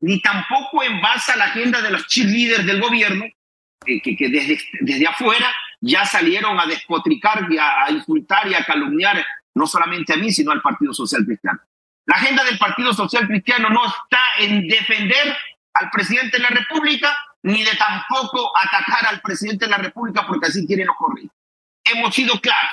ni tampoco en base a la agenda de los cheerleaders del gobierno, que, que, desde, desde afuera ya salieron a despotricar y a insultar y a calumniar no solamente a mí, sino al Partido Social Cristiano. La agenda del Partido Social Cristiano no está en defender al presidente de la República, ni de tampoco atacar al presidente de la República porque así quieren corridos. Hemos sido claros.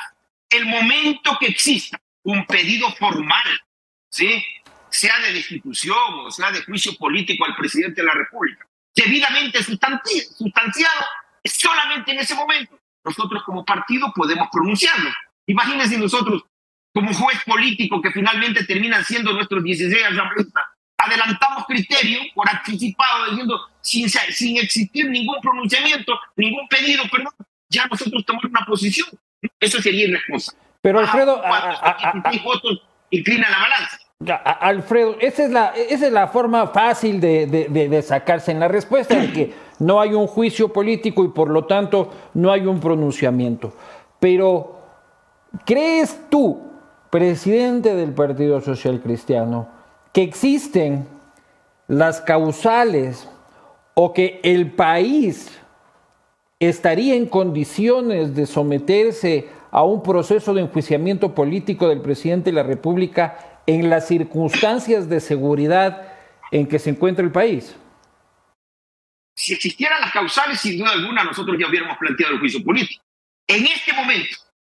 El momento que exista un pedido formal, ¿sí? sea de destitución o sea de juicio político al presidente de la República, debidamente sustanciado, solamente en ese momento nosotros como partido podemos pronunciarlo. Imagínense nosotros como juez político que finalmente terminan siendo nuestros 16 asambleístas, adelantamos criterio por anticipado, diciendo sin, sin existir ningún pronunciamiento, ningún pedido, perdón, ya nosotros tomamos una posición. Eso sería irresponsable. Pero Alfredo, a, votos inclina la balanza. Alfredo, esa es la, esa es la forma fácil de, de, de, sacarse en la respuesta, de que no hay un juicio político y por lo tanto no hay un pronunciamiento. Pero, ¿crees tú presidente del Partido Social Cristiano, que existen las causales o que el país estaría en condiciones de someterse a un proceso de enjuiciamiento político del presidente de la República en las circunstancias de seguridad en que se encuentra el país? Si existieran las causales, sin duda alguna, nosotros ya hubiéramos planteado el juicio político. En este momento,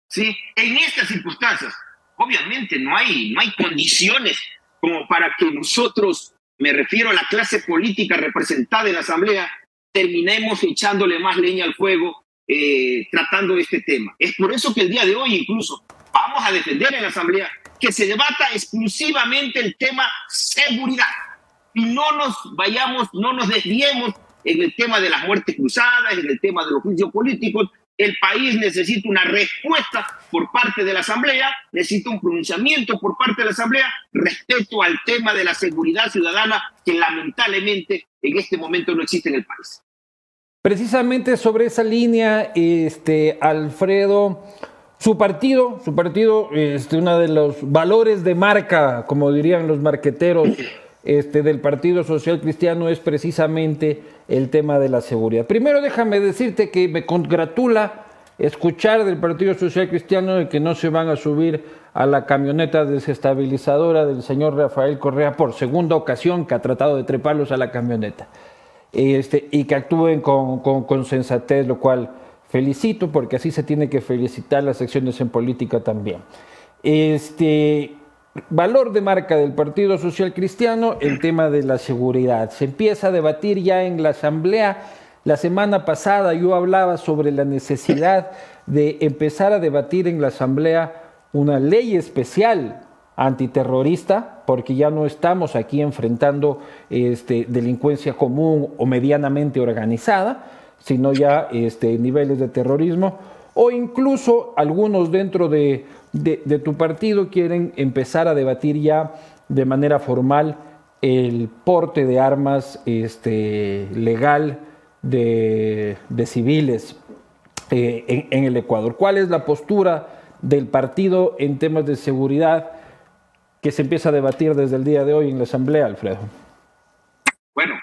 ¿sí? en estas circunstancias, obviamente no hay, no hay condiciones como para que nosotros, me refiero a la clase política representada en la Asamblea, terminemos echándole más leña al fuego eh, tratando este tema. Es por eso que el día de hoy incluso vamos a defender en la Asamblea que se debata exclusivamente el tema seguridad y no nos vayamos, no nos desviemos en el tema de las muertes cruzadas, en el tema de los juicios políticos, el país necesita una respuesta por parte de la Asamblea, necesita un pronunciamiento por parte de la Asamblea respecto al tema de la seguridad ciudadana que lamentablemente en este momento no existe en el país. Precisamente sobre esa línea, este, Alfredo, su partido, su partido, este, uno de los valores de marca, como dirían los marqueteros, este, del Partido Social Cristiano es precisamente el tema de la seguridad. Primero déjame decirte que me congratula escuchar del Partido Social Cristiano que no se van a subir a la camioneta desestabilizadora del señor Rafael Correa por segunda ocasión que ha tratado de treparlos a la camioneta. Este, y que actúen con, con, sensatez, lo cual felicito porque así se tiene que felicitar las secciones en política también. Este, valor de marca del Partido Social Cristiano, el tema de la seguridad. Se empieza a debatir ya en la Asamblea. La semana pasada yo hablaba sobre la necesidad de empezar a debatir en la Asamblea una ley especial antiterrorista, porque ya no estamos aquí enfrentando este, delincuencia común o medianamente organizada, sino ya este, niveles de terrorismo, o incluso algunos dentro de de, tu partido quieren empezar a debatir ya de manera formal el porte de armas este, legal de, civiles eh, en, en, el Ecuador. ¿Cuál es la postura del partido en temas de seguridad que se empieza a debatir desde el día de hoy en la Asamblea, Alfredo? Bueno,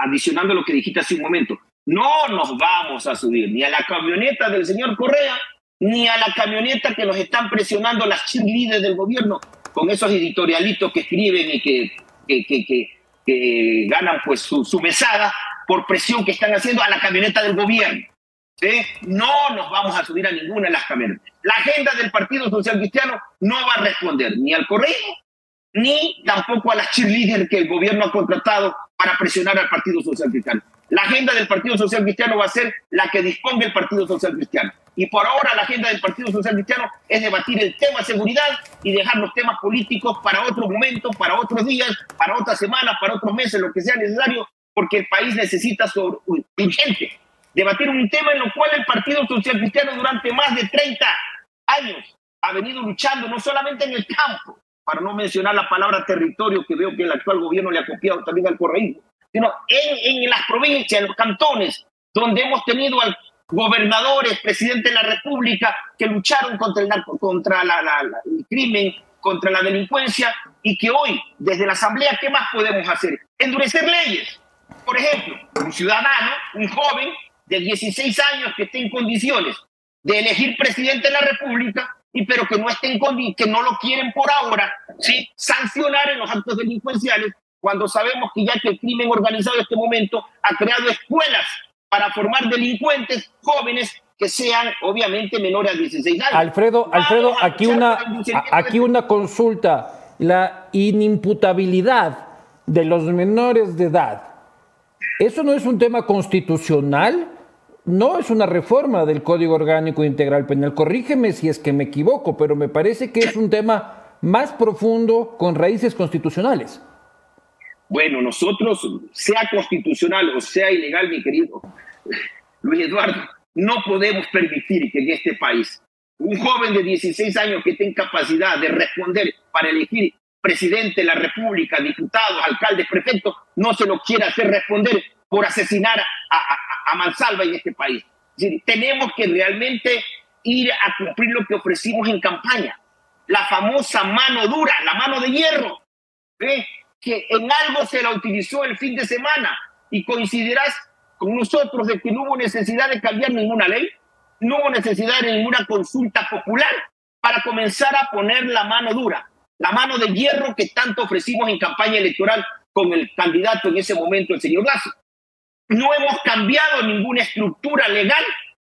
adicionando lo que dijiste hace un momento, no nos vamos a subir ni a la camioneta del señor Correa ni a la camioneta que nos están presionando las cheerleaders del gobierno con esos editorialitos que escriben y que, que, que, que, que ganan pues su, su mesada por presión que están haciendo a la camioneta del gobierno. ¿sí? No nos vamos a subir a ninguna de las camionetas. La agenda del Partido Social Cristiano no va a responder ni al correo ni tampoco a las cheerleaders que el gobierno ha contratado para presionar al Partido Social Cristiano. La agenda del Partido Social Cristiano va a ser la que disponga el Partido Social Cristiano. Y por ahora la agenda del Partido Social Cristiano es debatir el tema seguridad y dejar los temas políticos para otro momento, para otros días, para otras semanas, para otros meses, lo que sea necesario, porque el país necesita sobre, urgente debatir un tema en lo cual el Partido Social Cristiano durante más de 30 años ha venido luchando, no solamente en el campo, para no mencionar la palabra territorio que veo que el actual gobierno le ha copiado también al correísmo, sino en, en las provincias, en los cantones, donde hemos tenido al gobernadores, presidente de la República, que lucharon contra el, contra la, la, la, el crimen, contra la delincuencia, y que hoy, desde la Asamblea, ¿qué más podemos hacer? Endurecer leyes. Por ejemplo, un ciudadano, un joven de 16 años que esté en condiciones de elegir presidente de la República, y pero que no estén que no lo quieren por ahora, ¿sí? sancionar en los actos delincuenciales, cuando sabemos que ya que el crimen organizado en este momento ha creado escuelas para formar delincuentes jóvenes que sean obviamente menores a 16 años. Alfredo, Alfredo, aquí una, aquí una consulta. La inimputabilidad de los menores de edad, ¿eso no es un tema constitucional? No es una reforma del Código Orgánico Integral Penal. Corrígeme si es que me equivoco, pero me parece que es un tema más profundo con raíces constitucionales. Bueno, nosotros, sea constitucional o sea ilegal, mi querido Luis Eduardo, no podemos permitir que en este país un joven de 16 años que tenga capacidad de responder para elegir presidente de la República, diputados, alcaldes, prefectos, no se lo quiera hacer responder por asesinar a, Mansalva en este país. Tenemos que realmente ir a cumplir lo que ofrecimos en campaña, la famosa mano dura, la mano de hierro. ¿eh? Que en algo se la utilizó el fin de semana y coincidirás con nosotros de que no hubo necesidad de cambiar ninguna ley, no hubo necesidad de ninguna consulta popular para comenzar a poner la mano dura, la mano de hierro que tanto ofrecimos en campaña electoral con el candidato en ese momento, el señor Lazo. No hemos cambiado ninguna estructura legal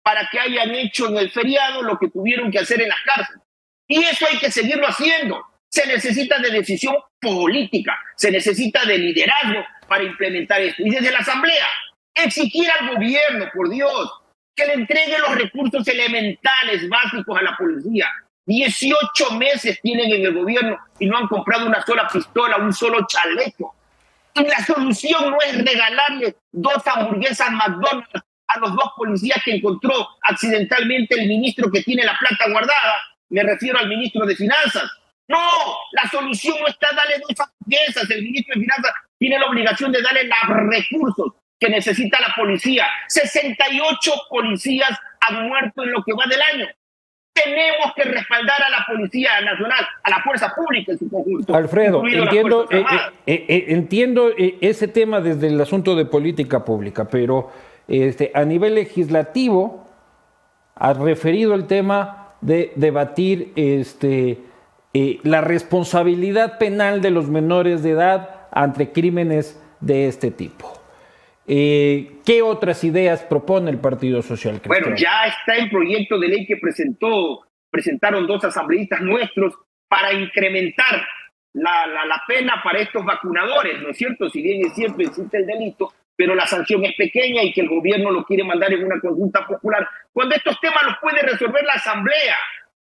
para que hayan hecho en el feriado lo que tuvieron que hacer en las cárceles. Y eso hay que seguirlo haciendo se necesita de decisión política, se necesita de liderazgo para implementar esto. Y desde la Asamblea, exigir al gobierno, por Dios, que le entregue los recursos elementales, básicos a la policía. 18 meses tienen en el gobierno y no han comprado una sola pistola, un solo chaleco. Y la solución no es regalarle dos hamburguesas McDonald's a los dos policías que encontró accidentalmente el ministro que tiene la plata guardada. Me refiero al ministro de Finanzas no, la solución no está darle dos piezas. El ministro de Finanzas tiene la obligación de darle los recursos que necesita la policía. 68 policías han muerto en lo que va del año. Tenemos que respaldar a la Policía Nacional, a la Fuerza Pública en su conjunto. Alfredo, entiendo, eh, eh, eh, entiendo ese tema desde el asunto de política pública, pero este, a nivel legislativo, has referido el tema de debatir este, eh, la responsabilidad penal de los menores de edad ante crímenes de este tipo. Eh, ¿Qué otras ideas propone el Partido Social Cristiano? Bueno, ya está el proyecto de ley que presentó, presentaron dos asambleístas nuestros para incrementar la, la, pena para estos vacunadores, ¿no es cierto? Si bien es cierto, existe el delito, pero la sanción es pequeña y que el gobierno lo quiere mandar en una consulta popular, cuando estos temas los puede resolver la Asamblea.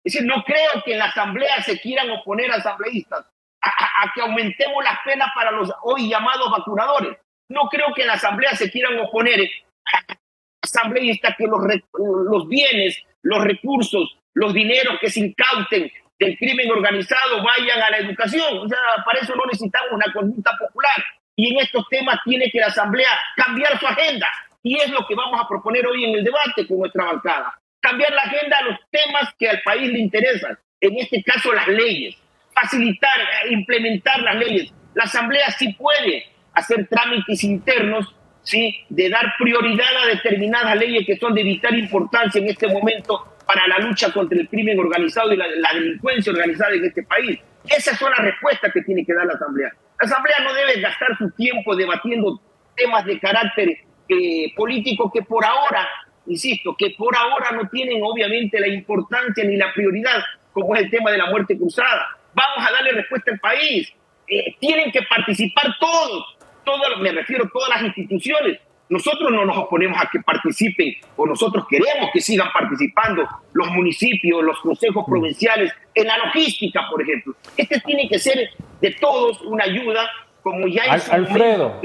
Es decir, no creo que en la Asamblea se quieran oponer asambleístas a, a, a, que aumentemos las penas para los hoy llamados vacunadores. No creo que en la Asamblea se quieran oponer a asambleístas que los, los bienes, los recursos, los dineros que se incauten del crimen organizado vayan a la educación. O sea, para eso no necesitamos una conducta popular. Y en estos temas tiene que la Asamblea cambiar su agenda. Y es lo que vamos a proponer hoy en el debate con nuestra bancada cambiar la agenda a los temas que al país le interesan, en este caso las leyes, facilitar, implementar las leyes. La Asamblea sí puede hacer trámites internos, ¿sí? de dar prioridad a determinadas leyes que son de vital importancia en este momento para la lucha contra el crimen organizado y la, la delincuencia organizada en este país. Esas son las respuestas que tiene que dar la Asamblea. La Asamblea no debe gastar su tiempo debatiendo temas de carácter eh, político que por ahora, insisto, que por ahora no tienen obviamente la importancia ni la prioridad, como es el tema de la muerte cruzada. Vamos a darle respuesta al país. Eh, tienen que participar todos, todos, me refiero a todas las instituciones. Nosotros no nos oponemos a que participen o nosotros queremos que sigan participando los municipios, los consejos provinciales en la logística, por ejemplo. Este tiene que ser de todos una ayuda, como ya Al- Alfredo,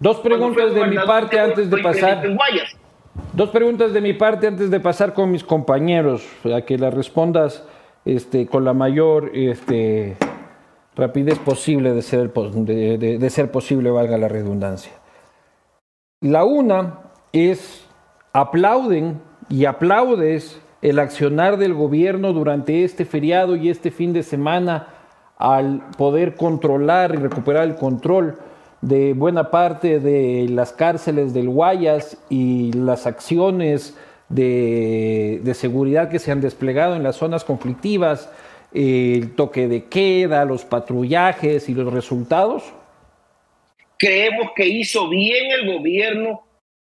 dos preguntas de mi parte antes de pasar. En Guayas. Dos preguntas de mi parte antes de pasar con mis compañeros, a que las respondas este, con la mayor este, rapidez posible de ser, de- de ser posible, valga la redundancia. La una es, aplauden y aplaudes el accionar del gobierno durante este feriado y este fin de semana al poder controlar y recuperar el control de buena parte de las cárceles del Guayas y las acciones de, de seguridad que se han desplegado en las zonas conflictivas, el toque de queda, los patrullajes y los resultados? Creemos que hizo bien el gobierno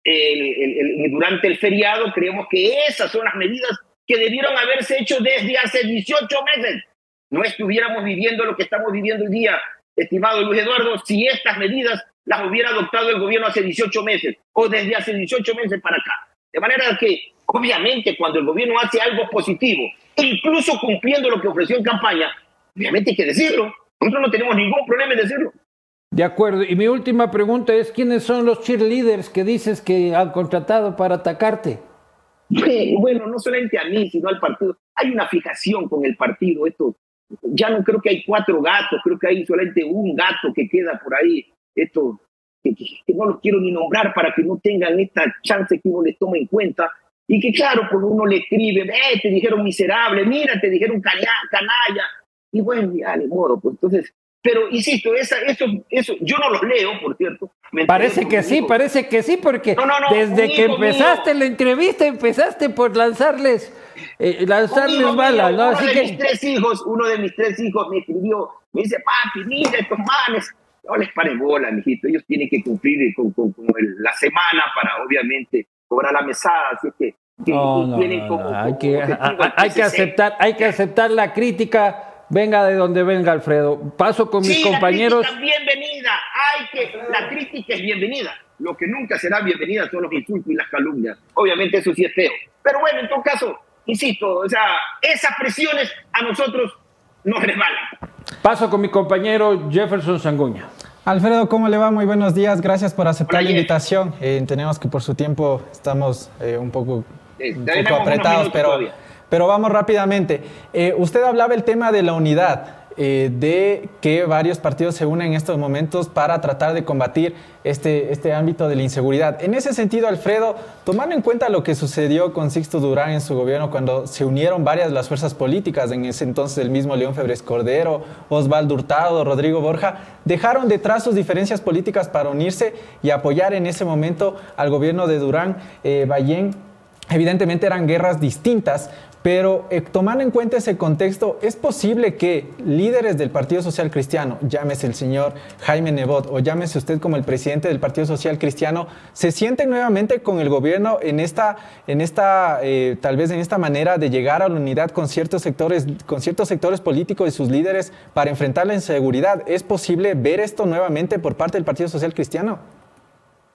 el- durante el feriado. Creemos que esas son las medidas que debieron haberse hecho desde hace 18 meses. No estuviéramos viviendo lo que estamos viviendo hoy día, estimado Luis Eduardo, si estas medidas las hubiera adoptado el gobierno hace 18 meses o desde hace 18 meses para acá. De manera que, obviamente, cuando el gobierno hace algo positivo, incluso cumpliendo lo que ofreció en campaña, obviamente hay que decirlo. Nosotros no tenemos ningún problema en decirlo. De acuerdo. Y mi última pregunta es, ¿quiénes son los cheerleaders que dices que han contratado para atacarte? Bueno, no solamente a mí, sino al partido. Hay una fijación con el partido. Esto, ya no creo que hay cuatro gatos, creo que hay solamente un gato que queda por ahí. Esto, que, que- no los quiero ni nombrar para que no tengan esta chance que uno les tome en cuenta. Y que claro, cuando uno le escribe, eh, te dijeron miserable, mira, te dijeron calla- canalla. Y bueno, ya, ni modo, pues entonces. Pero insisto, esa, eso, eso, yo no los leo, por cierto. Parece que sí, parece que sí, porque No, no, no, desde que empezaste mío. la entrevista, empezaste por lanzarles, eh, lanzarles balas, ¿no? uno Así de que mis tres hijos, uno de mis tres hijos me escribió, me dice, papi, mira estos manes. No les pare bola, mijito. Ellos tienen que cumplir con, con- con el- la semana para, obviamente, cobrar la mesada. Así que, que- No, no, tienen no, como- hay como que, a- hay que aceptar, hay que aceptar la crítica, venga de donde venga, Alfredo. Paso con mis Sí, compañeros. La crítica es bienvenida. Hay que, la crítica es bienvenida. Lo que nunca será bienvenida son los insultos y las calumnias. Obviamente eso sí es feo. Pero bueno, en todo caso, insisto, o sea, esas presiones a nosotros nos resbalan. Paso con mi compañero Jefferson Sanguña. Alfredo, ¿cómo le va? Muy buenos días. Gracias por aceptar Hola, la invitación. Eh, entendemos que por su tiempo estamos eh, un poco, Eh, un tenemos poco unos apretados, pero, todavía. pero vamos rápidamente. Eh, usted hablaba el tema de la unidad, eh, de que varios partidos se unen en estos momentos para tratar de combatir este, este ámbito de la inseguridad. En ese sentido, Alfredo, tomando en cuenta lo que sucedió con Sixto Durán en su gobierno cuando se unieron varias de las fuerzas políticas, en ese entonces el mismo León Febres Cordero, Osvaldo Hurtado, Rodrigo Borja, dejaron detrás sus diferencias políticas para unirse y apoyar en ese momento al gobierno de Durán eh. Evidentemente eran guerras distintas, pero eh, tomando en cuenta ese contexto, ¿es posible que líderes del Partido Social Cristiano, llámese el señor Jaime Nebot o llámese usted como el presidente del Partido Social Cristiano, se sienten nuevamente con el gobierno en esta, en esta eh, tal vez en esta manera de llegar a la unidad con ciertos sectores, con ciertos sectores políticos y sus líderes para enfrentar la inseguridad? ¿Es posible ver esto nuevamente por parte del Partido Social Cristiano?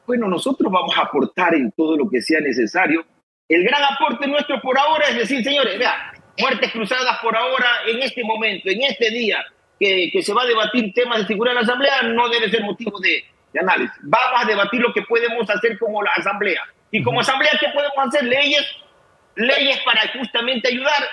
Bueno, nosotros vamos a aportar en todo lo que sea necesario. El gran aporte nuestro por ahora es decir, señores, vea, muertes cruzadas por ahora, en este momento, en este día, que, que se va a debatir temas de seguridad en la Asamblea, no debe ser motivo de, de análisis. Vamos a debatir lo que podemos hacer como la Asamblea. Y como Asamblea, ¿qué podemos hacer? Leyes, leyes para justamente ayudar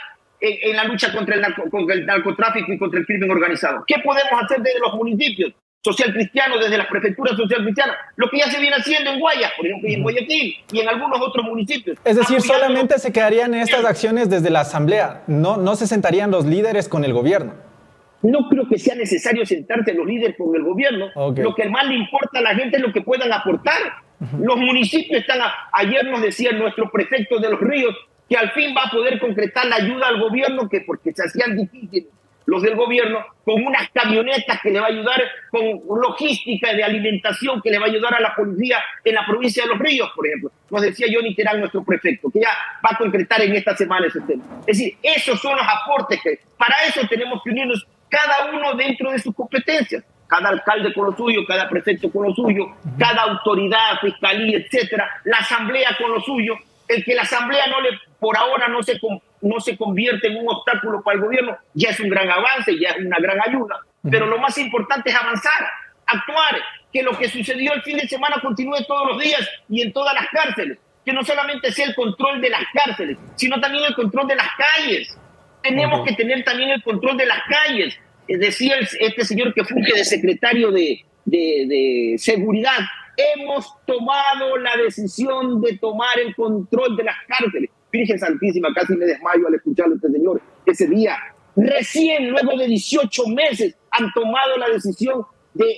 en, en la lucha contra el, narco- contra el narcotráfico y contra el crimen organizado. ¿Qué podemos hacer desde los municipios? Social cristiano, desde las prefecturas social cristianas, lo que ya se viene haciendo en Guayas, por ejemplo, y en Guayaquil y en algunos otros municipios. Es decir, solamente se quedarían estas acciones desde la Asamblea, no, no se sentarían los líderes con el gobierno. No creo que sea necesario sentarse los líderes con el gobierno. Lo que más le importa a la gente es lo que puedan aportar. Los municipios están, a- ayer nos decía nuestro prefecto de los ríos, que al fin va a poder concretar la ayuda al gobierno, que porque se hacían difíciles los del gobierno, con unas camionetas que le va a ayudar, con logística de alimentación que le va a ayudar a la policía en la provincia de Los Ríos, por ejemplo. Nos decía Johnny Terán, nuestro prefecto, que ya va a concretar en esta semana ese tema. Es decir, esos son los aportes que para eso tenemos que unirnos cada uno dentro de sus competencias. Cada alcalde con lo suyo, cada prefecto con lo suyo, cada autoridad, fiscalía, etcétera, la asamblea con lo suyo. El que la asamblea no le, por ahora no se no se convierte en un obstáculo para el gobierno, ya es un gran avance, ya es una gran ayuda. Pero lo más importante es avanzar, actuar, que lo que sucedió el fin de semana continúe todos los días y en todas las cárceles. Que no solamente sea el control de las cárceles, sino también el control de las calles. Tenemos que tener también el control de las calles. Decía este señor que funge de secretario de, de, de seguridad, hemos tomado la decisión de tomar el control de las cárceles. Virgen Santísima, casi me desmayo al escucharlo este señor ese día. Recién, luego de 18 meses, han tomado la decisión de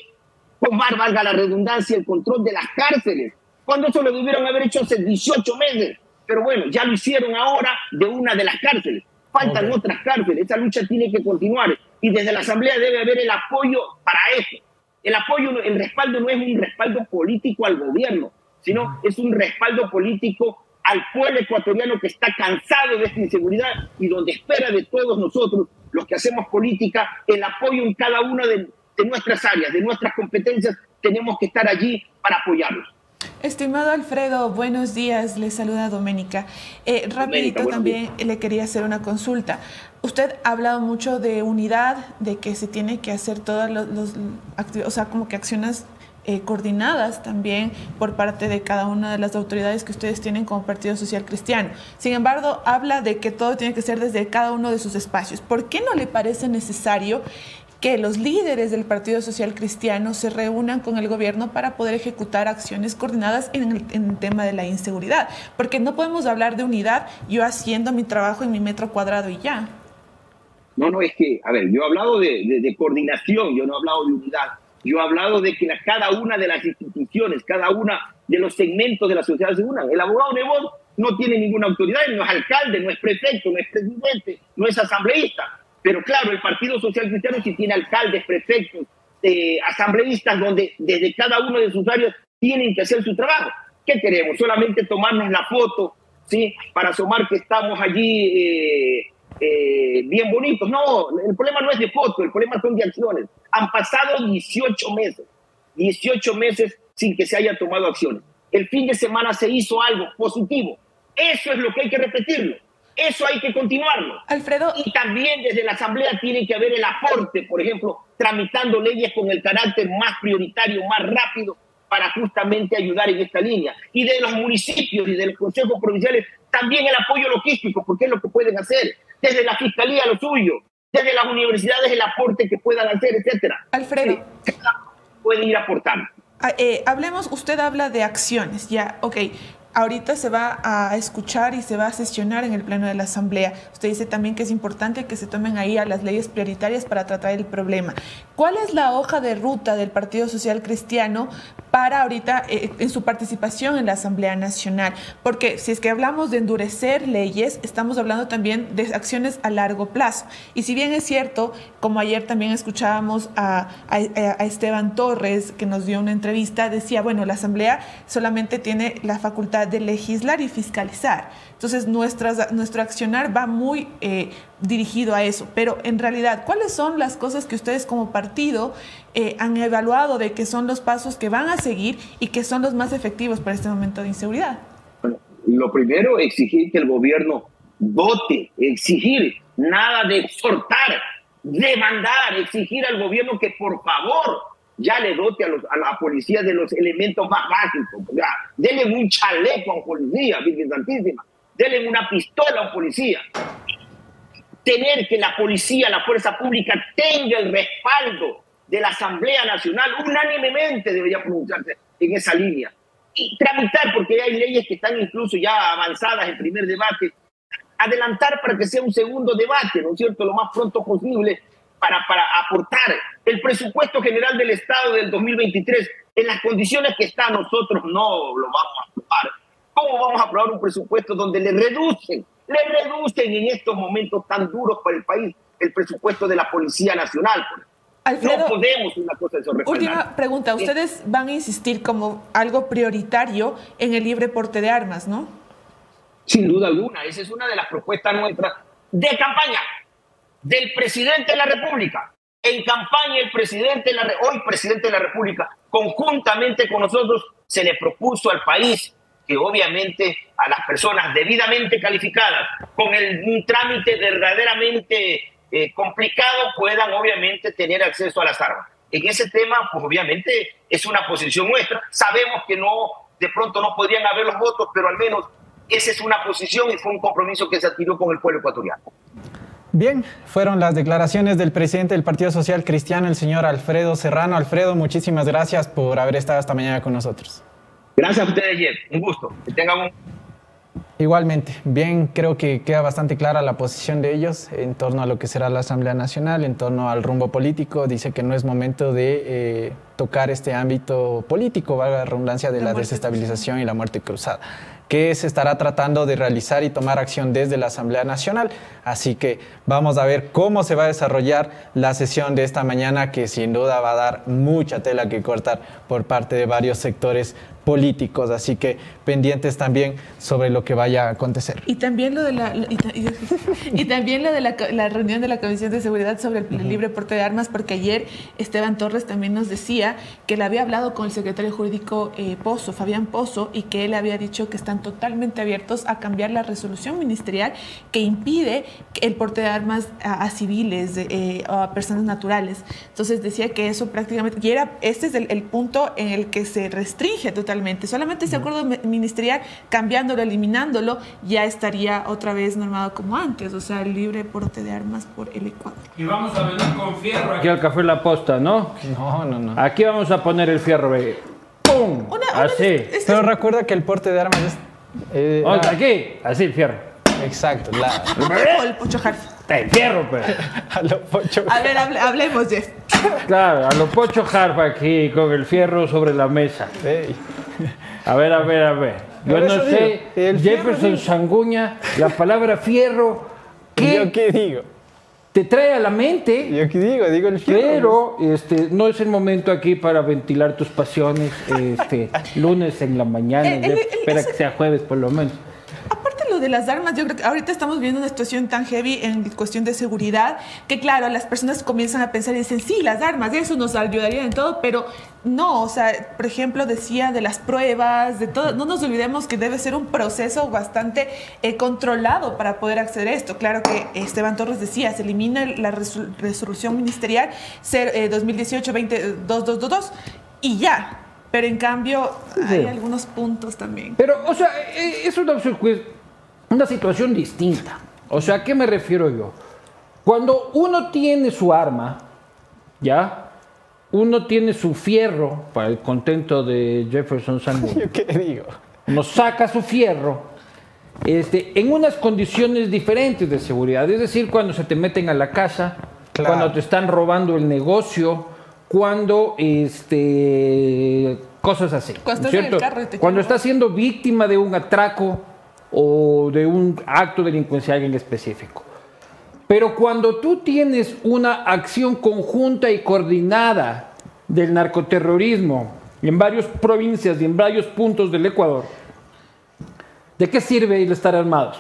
tomar, valga la redundancia, el control de las cárceles. Cuando eso lo debieron haber hecho hace 18 meses. Pero bueno, ya lo hicieron ahora de una de las cárceles. Faltan otras cárceles. Esa lucha tiene que continuar. Y desde la Asamblea debe haber el apoyo para eso. El apoyo, el respaldo no es un respaldo político al gobierno, sino es un respaldo político al pueblo ecuatoriano que está cansado de esta inseguridad y donde espera de todos nosotros, los que hacemos política, el apoyo en cada una de, nuestras áreas, de nuestras competencias, tenemos que estar allí para apoyarlos. Estimado Alfredo, buenos días. Le saluda Doménica. Eh, rapidito también le quería hacer una consulta. Usted ha hablado mucho de unidad, de que se tiene que hacer todas los, los o sea, como que acciones eh, coordinadas también por parte de cada una de las autoridades que ustedes tienen como Partido Social Cristiano. Sin embargo, habla de que todo tiene que ser desde cada uno de sus espacios. ¿Por qué no le parece necesario que los líderes del Partido Social Cristiano se reúnan con el gobierno para poder ejecutar acciones coordinadas en el, tema de la inseguridad. Porque no podemos hablar de unidad yo haciendo mi trabajo en mi metro cuadrado y ya. No, no, es que, a ver, yo he hablado de coordinación, yo no he hablado de unidad. Yo he hablado de que cada una de las instituciones, cada una de los segmentos de la sociedad se unan. El abogado Nebot no tiene ninguna autoridad, no es alcalde, no es prefecto, no es presidente, no es asambleísta. Pero claro, el Partido Social Cristiano sí tiene alcaldes, prefectos, eh, asambleístas, donde desde cada uno de sus áreas tienen que hacer su trabajo. ¿Qué queremos? Solamente tomarnos la foto, ¿sí? Para asomar que estamos allí eh, eh, bien bonitos. No, el problema no es de foto, el problema son de acciones. Han pasado 18 meses, 18 meses sin que se haya tomado acciones. El fin de semana se hizo algo positivo. Eso es lo que hay que repetirlo. Eso hay que continuarlo. Alfredo. Y también desde la Asamblea tiene que haber el aporte, por ejemplo, tramitando leyes con el carácter más prioritario, más rápido, para justamente ayudar en esta línea. Y de los municipios y de los consejos provinciales, también el apoyo logístico, porque es lo que pueden hacer desde la fiscalía lo suyo, desde las universidades el aporte que puedan hacer, etcétera. Alfredo. Pueden ir aportando. Ah, eh, hablemos, usted habla de acciones, ya, ok ahorita se va a escuchar y se va a sesionar en el Pleno de la Asamblea. Usted dice también que es importante que se tomen ahí a las leyes prioritarias para tratar el problema. ¿Cuál es la hoja de ruta del Partido Social Cristiano para ahorita eh, en su participación en la Asamblea Nacional? Porque si es que hablamos de endurecer leyes, estamos hablando también de acciones a largo plazo. Y si bien es cierto, como ayer también escuchábamos a, a, a Esteban Torres, que nos dio una entrevista, decía, bueno, la Asamblea solamente tiene la facultad de legislar y fiscalizar. Entonces, nuestro accionar va muy eh, dirigido a eso. Pero en realidad, ¿cuáles son las cosas que ustedes como partido eh, han evaluado de que son los pasos que van a seguir y que son los más efectivos para este momento de inseguridad? Bueno, lo primero, exigir que el gobierno vote, exigir, nada de exhortar, demandar, exigir al gobierno que por favor ya le dote a, los, a la policía de los elementos más básicos. Ya, denle un chaleco a un policía, Virgen Santísima. Denle una pistola a un policía. Tener que la policía, la fuerza pública tenga el respaldo de la Asamblea Nacional, unánimemente debería pronunciarse en esa línea. Y tramitar, porque hay leyes que están incluso ya avanzadas en primer debate, adelantar para que sea un segundo debate, ¿no es cierto?, lo más pronto posible, para, para aportar el presupuesto general del Estado del 2023 en las condiciones que está, nosotros no lo vamos a aprobar. ¿Cómo vamos a aprobar un presupuesto donde le reducen le reducen en estos momentos tan duros para el país el presupuesto de la Policía Nacional. Alfredo, no podemos una cosa de Última pregunta, ustedes van a insistir como algo prioritario en el libre porte de armas, ¿no? Sin duda alguna, esa es una de las propuestas nuestras de campaña del presidente de la República. En campaña el presidente, de la, hoy presidente de la República, conjuntamente con nosotros, se le propuso al país que obviamente a las personas debidamente calificadas, con el, un trámite verdaderamente eh, complicado, puedan obviamente tener acceso a las armas. En ese tema, pues obviamente es una posición nuestra. Sabemos que no, de pronto no podrían haber los votos, pero al menos esa es una posición y fue un compromiso que se adquirió con el pueblo ecuatoriano. Bien, fueron las declaraciones del presidente del Partido Social Cristiano, el señor Alfredo Serrano. Alfredo, muchísimas gracias por haber estado esta mañana con nosotros. Gracias a ustedes, Jeff. Un gusto. Que tengan un... Igualmente, bien, creo que queda bastante clara la posición de ellos en torno a lo que será la Asamblea Nacional, en torno al rumbo político. Dice que no es momento de eh, tocar este ámbito político, valga la redundancia, de la desestabilización y la muerte cruzada que se estará tratando de realizar y tomar acción desde la Asamblea Nacional. Así que vamos a ver cómo se va a desarrollar la sesión de esta mañana, que sin duda va a dar mucha tela que cortar por parte de varios sectores políticos, así que pendientes también sobre lo que vaya a acontecer. Y también lo de la y, también lo de la, reunión de la Comisión de Seguridad sobre el libre porte de armas, porque ayer Esteban Torres también nos decía que le había hablado con el secretario jurídico eh, Pozo, Fabián Pozo, y que él había dicho que están totalmente abiertos a cambiar la resolución ministerial que impide el porte de armas a, civiles eh, o a personas naturales. Entonces decía que eso prácticamente, y era, este es el, el punto en el que se restringe totalmente Solamente ese acuerdo ministerial, cambiándolo, eliminándolo, ya estaría otra vez normado como antes, o sea, el libre porte de armas por el Ecuador. Y vamos a venir con fierro aquí al Café La Posta, ¿no? No, no, no. Aquí vamos a poner el fierro, ve. ¡Pum! así. Pero recuerda que el porte de armas es... Eh, aquí, así el fierro. Exacto, la... el pocho El fierro, pues. a lo pocho. A ver, hablemos, Jeff. Claro, a lo pocho harpa aquí, con el fierro sobre la mesa. A ver, a ver, a ver. Yo no sé, Jefferson Sanguña, la palabra fierro, ¿qué, ¿Yo qué digo? Te trae a la mente. Yo qué digo, digo el fierro. Pero este, no es el momento aquí para ventilar tus pasiones. Este, lunes en la mañana, espera que sea jueves por lo menos de las armas, yo creo que ahorita estamos viendo una situación tan heavy en cuestión de seguridad que claro, las personas comienzan a pensar y dicen, sí, las armas, eso nos ayudaría en todo, pero no, o sea, por ejemplo, decía de las pruebas, de todo, no nos olvidemos que debe ser un proceso bastante eh, controlado para poder acceder a esto. Claro que Esteban Torres decía, se elimina la resolución ministerial 2018-2222 eh, y ya, pero en cambio hay algunos puntos también. Pero, o sea, eh, es una opción una situación distinta. O sea, ¿a qué me refiero yo? Cuando uno tiene su arma, ¿ya? Uno tiene su fierro, para el contento de Jefferson Sanguino. ¿Qué digo? Uno saca su fierro este, en unas condiciones diferentes de seguridad. Es decir, cuando se te meten a la casa, cuando te están robando el negocio, cuando este, cosas así. Cuando, cuando estás siendo víctima de un atraco, o de un acto delincuencial en específico. Pero cuando tú tienes una acción conjunta y coordinada del narcoterrorismo en varias provincias y en varios puntos del Ecuador, ¿de qué sirve el estar armados?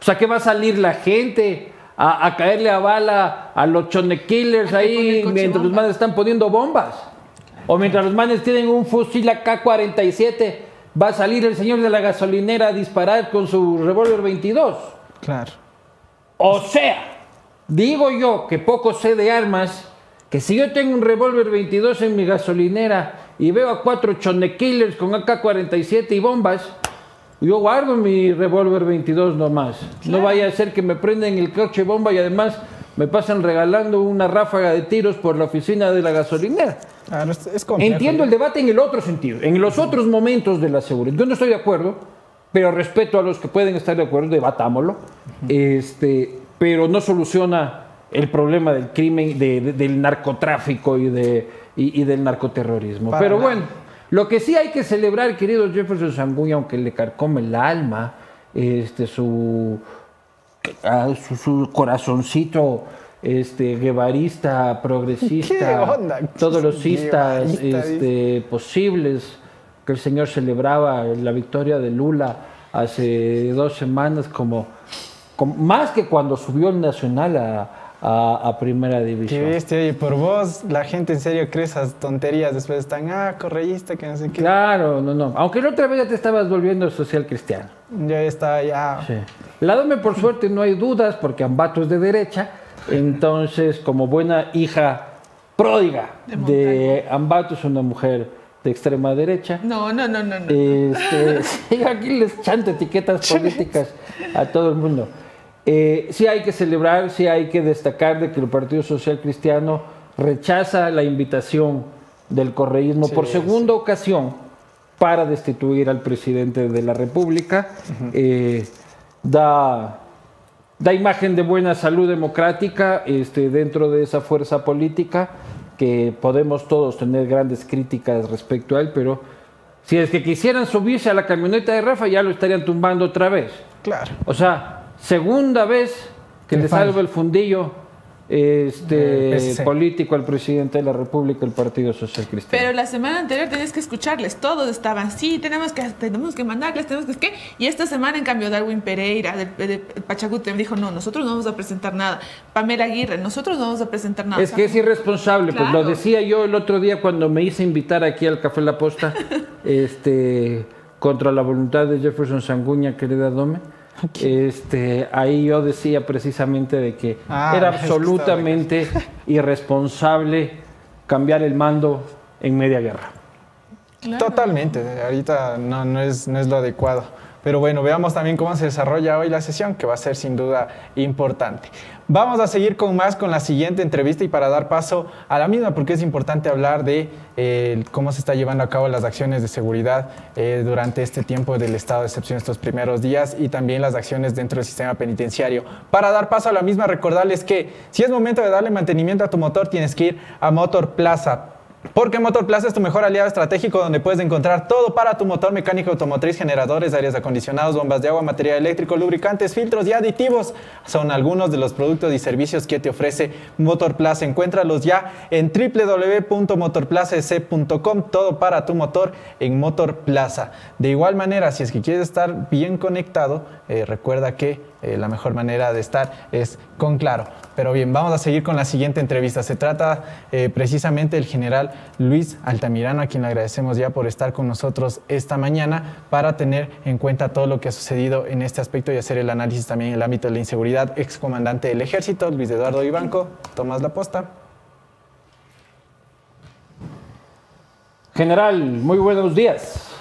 O sea, ¿qué va a salir la gente a, caerle a bala a los chone killers ahí mientras los manes están poniendo bombas? O mientras los manes tienen un fusil AK-47 va a salir el señor de la gasolinera a disparar con su revólver 22. Claro. O sea, digo yo que poco sé de armas, que si yo tengo un revólver 22 en mi gasolinera y veo a cuatro killers con AK-47 y bombas, yo guardo mi revólver 22 nomás. No vaya a ser que me prendan el coche bomba y además me pasan regalando una ráfaga de tiros por la oficina de la gasolinera. Entiendo el debate en el otro sentido, en los otros momentos de la seguridad. Yo no estoy de acuerdo, pero respeto a los que pueden estar de acuerdo, debatámoslo. este, pero no soluciona el problema del crimen, del narcotráfico y, de, del narcoterrorismo. pero bueno, lo que sí hay que celebrar, querido Jefferson Zambuya, aunque le carcome el alma, este, su a su, su corazoncito este guevarista, progresista, ¿Qué todos los cistas este, posibles que el señor celebraba la victoria de Lula hace dos semanas como, como- más que cuando subió el Nacional a, a- a Primera Qué División. bestia, oye, por vos la gente en serio cree esas tonterías, después están, ah, correísta, que no sé qué. Claro, no, no. Aunque la otra vez ya te estabas volviendo social cristiano. Ya está, ya. Sí. La Dome, por suerte, no hay dudas, porque Ambato es de derecha. Entonces, como buena hija pródiga De de Ambato, es una mujer de extrema derecha. No, no, no, no, no. Este, sí, aquí les chanto etiquetas políticas a todo el mundo. Eh, sí hay que celebrar, sí hay que destacar de que el Partido Social Cristiano rechaza la invitación del correísmo por segunda ocasión para destituir al presidente de la República. Eh, da, da imagen de buena salud democrática este, dentro de esa fuerza política que podemos todos tener grandes críticas respecto a él, pero si es que quisieran subirse a la camioneta de Rafa ya lo estarían tumbando otra vez. Claro. O sea, segunda vez que Le salva el fundillo este, PSC. político al presidente de la República, el Partido Social Cristiano. Pero la semana anterior tenías que escucharles, todos estaban, sí, tenemos que, tenemos que mandarles, tenemos que, ¿qué? Y esta semana, en cambio, Darwin Pereira, de, de Pachacute, me dijo, no, nosotros no vamos a presentar nada. Pamela Aguirre, nosotros no vamos a presentar nada. Es que es irresponsable, pues lo decía yo el otro día cuando me hice invitar aquí al Café La Posta, este, contra la voluntad de Jefferson Sanguña, querida Dome. Este, ahí yo decía precisamente de que Ah, era es que estaba absolutamente irresponsable cambiar el mando en media guerra. Claro. Totalmente, ahorita no, no, es, no es lo adecuado. Pero bueno, veamos también cómo se desarrolla hoy la sesión, que va a ser sin duda importante. Vamos a seguir con más con la siguiente entrevista y para dar paso a la misma, porque es importante hablar de eh, cómo se está llevando a cabo las acciones de seguridad eh, durante este tiempo del estado de excepción estos primeros días y también las acciones dentro del sistema penitenciario. Para dar paso a la misma, recordarles que si es momento de darle mantenimiento a tu motor, tienes que ir a Motor Plaza. Porque Motor Plaza es tu mejor aliado estratégico donde puedes encontrar todo para tu motor mecánico automotriz, generadores, áreas acondicionados, bombas de agua, material eléctrico, lubricantes, filtros y aditivos. Son algunos de los productos y servicios que te ofrece Motor Plaza. Encuéntralos ya en www.motorplazac.com, todo para tu motor en Motor Plaza. De igual manera, si es que quieres estar bien conectado, eh, recuerda que eh, la mejor manera de estar es con Claro. Pero bien, vamos a seguir con la siguiente entrevista. Se trata eh, precisamente del general Luis Altamirano, a quien le agradecemos ya por estar con nosotros esta mañana para tener en cuenta todo lo que ha sucedido en este aspecto y hacer el análisis también en el ámbito de la inseguridad. Excomandante del ejército, Luis Eduardo Ibanco, Tomás La Posta. General, muy buenos días.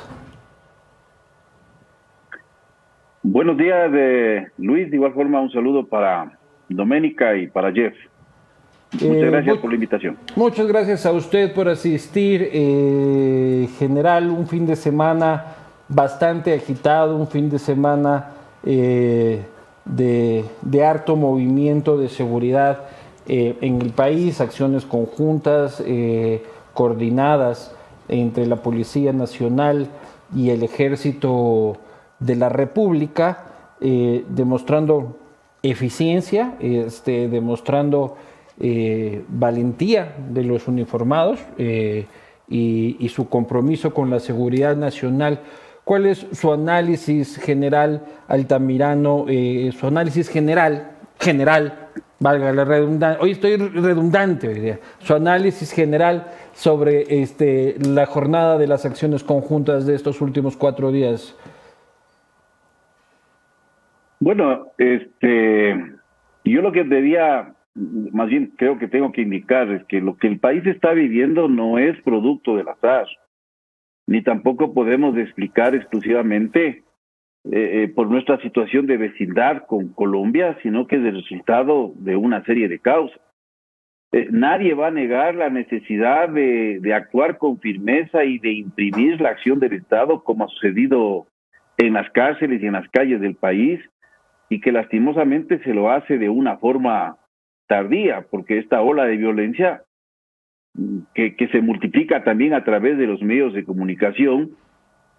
Buenos días, eh, Luis. De igual forma, un saludo para Doménica y para Jeff. Muchas Eh, gracias por la invitación. Muchas gracias a usted por asistir. eh, general, un fin de semana bastante agitado, un fin de semana eh, de, de harto movimiento de seguridad en el país, acciones conjuntas, coordinadas entre la Policía Nacional y el Ejército de la República, eh, demostrando eficiencia, este, demostrando eh, valentía de los uniformados eh, y, su compromiso con la seguridad nacional. ¿Cuál es su análisis general, Altamirano? su análisis general, general, valga la redundancia, hoy estoy redundante, su análisis general sobre este, la jornada de las acciones conjuntas de estos últimos cuatro días. Bueno, este, yo lo que debía, más bien creo que tengo que indicar es que lo que el país está viviendo no es producto del azar, ni tampoco podemos explicar exclusivamente eh, eh, por nuestra situación de vecindad con Colombia, sino que es el resultado de una serie de causas. Eh, nadie va a negar la necesidad de, de actuar con firmeza y de imprimir la acción del Estado como ha sucedido en las cárceles y en las calles del país y que lastimosamente se lo hace de una forma tardía, porque esta ola de violencia mm, que, se multiplica también a través de los medios de comunicación,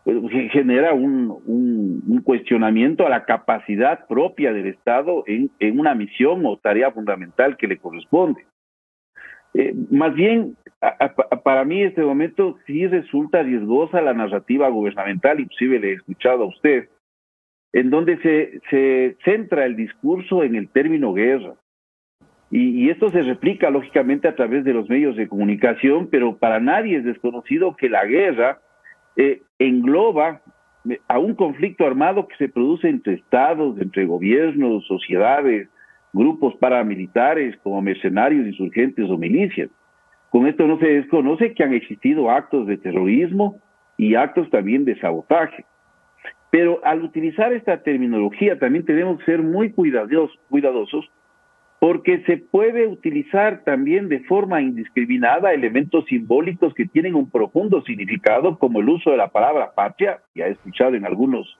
pues, genera un, cuestionamiento a la capacidad propia del Estado en, una misión o tarea fundamental que le corresponde. Eh, más bien, para mí este momento sí resulta riesgosa la narrativa gubernamental, inclusive le he escuchado a usted, en donde se, centra el discurso en el término guerra. Y, y, esto se replica lógicamente a través de los medios de comunicación, pero para nadie es desconocido que la guerra eh, engloba eh, a un conflicto armado que se produce entre estados, entre gobiernos, sociedades, grupos paramilitares como mercenarios, insurgentes o milicias. Con esto no se desconoce que han existido actos de terrorismo y actos también de sabotaje. Pero al utilizar esta terminología también tenemos que ser muy cuidadosos, cuidadosos porque se puede utilizar también de forma indiscriminada elementos simbólicos que tienen un profundo significado, como el uso de la palabra patria, ya he escuchado en algunos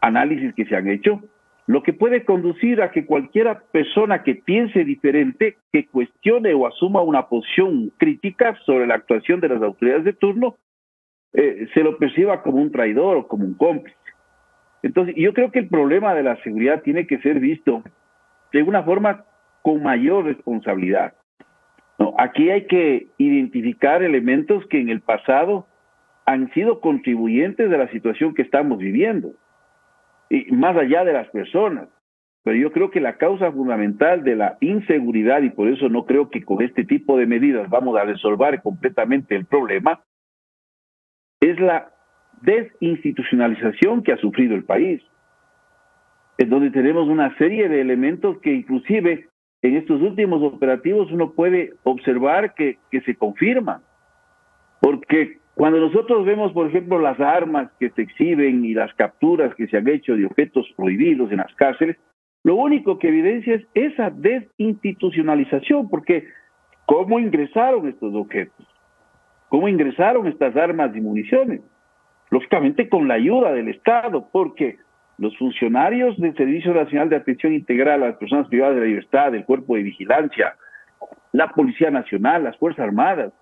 análisis que se han hecho, lo que puede conducir a que cualquiera persona que piense diferente, que cuestione o asuma una posición crítica sobre la actuación de las autoridades de turno, eh, se lo perciba como un traidor o como un cómplice. Entonces, yo creo que el problema de la seguridad tiene que ser visto de una forma con mayor responsabilidad. No, aquí hay que identificar elementos que en el pasado han sido contribuyentes de la situación que estamos viviendo, y más allá de las personas. Pero yo creo que la causa fundamental de la inseguridad, y por eso no creo que con este tipo de medidas vamos a resolver completamente el problema, es la desinstitucionalización que ha sufrido el país en donde tenemos una serie de elementos que inclusive en estos últimos operativos uno puede observar que, que se confirman. Porque cuando nosotros vemos, por ejemplo, las armas que se exhiben y las capturas que se han hecho de objetos prohibidos en las cárceles, lo único que evidencia es esa desinstitucionalización, porque ¿cómo ingresaron estos objetos? ¿Cómo ingresaron estas armas y municiones? Lógicamente con la ayuda del Estado, porque los funcionarios del Servicio Nacional de Atención Integral a las Personas Privadas de la Libertad, del Cuerpo de Vigilancia, la Policía Nacional, las Fuerzas Armadas,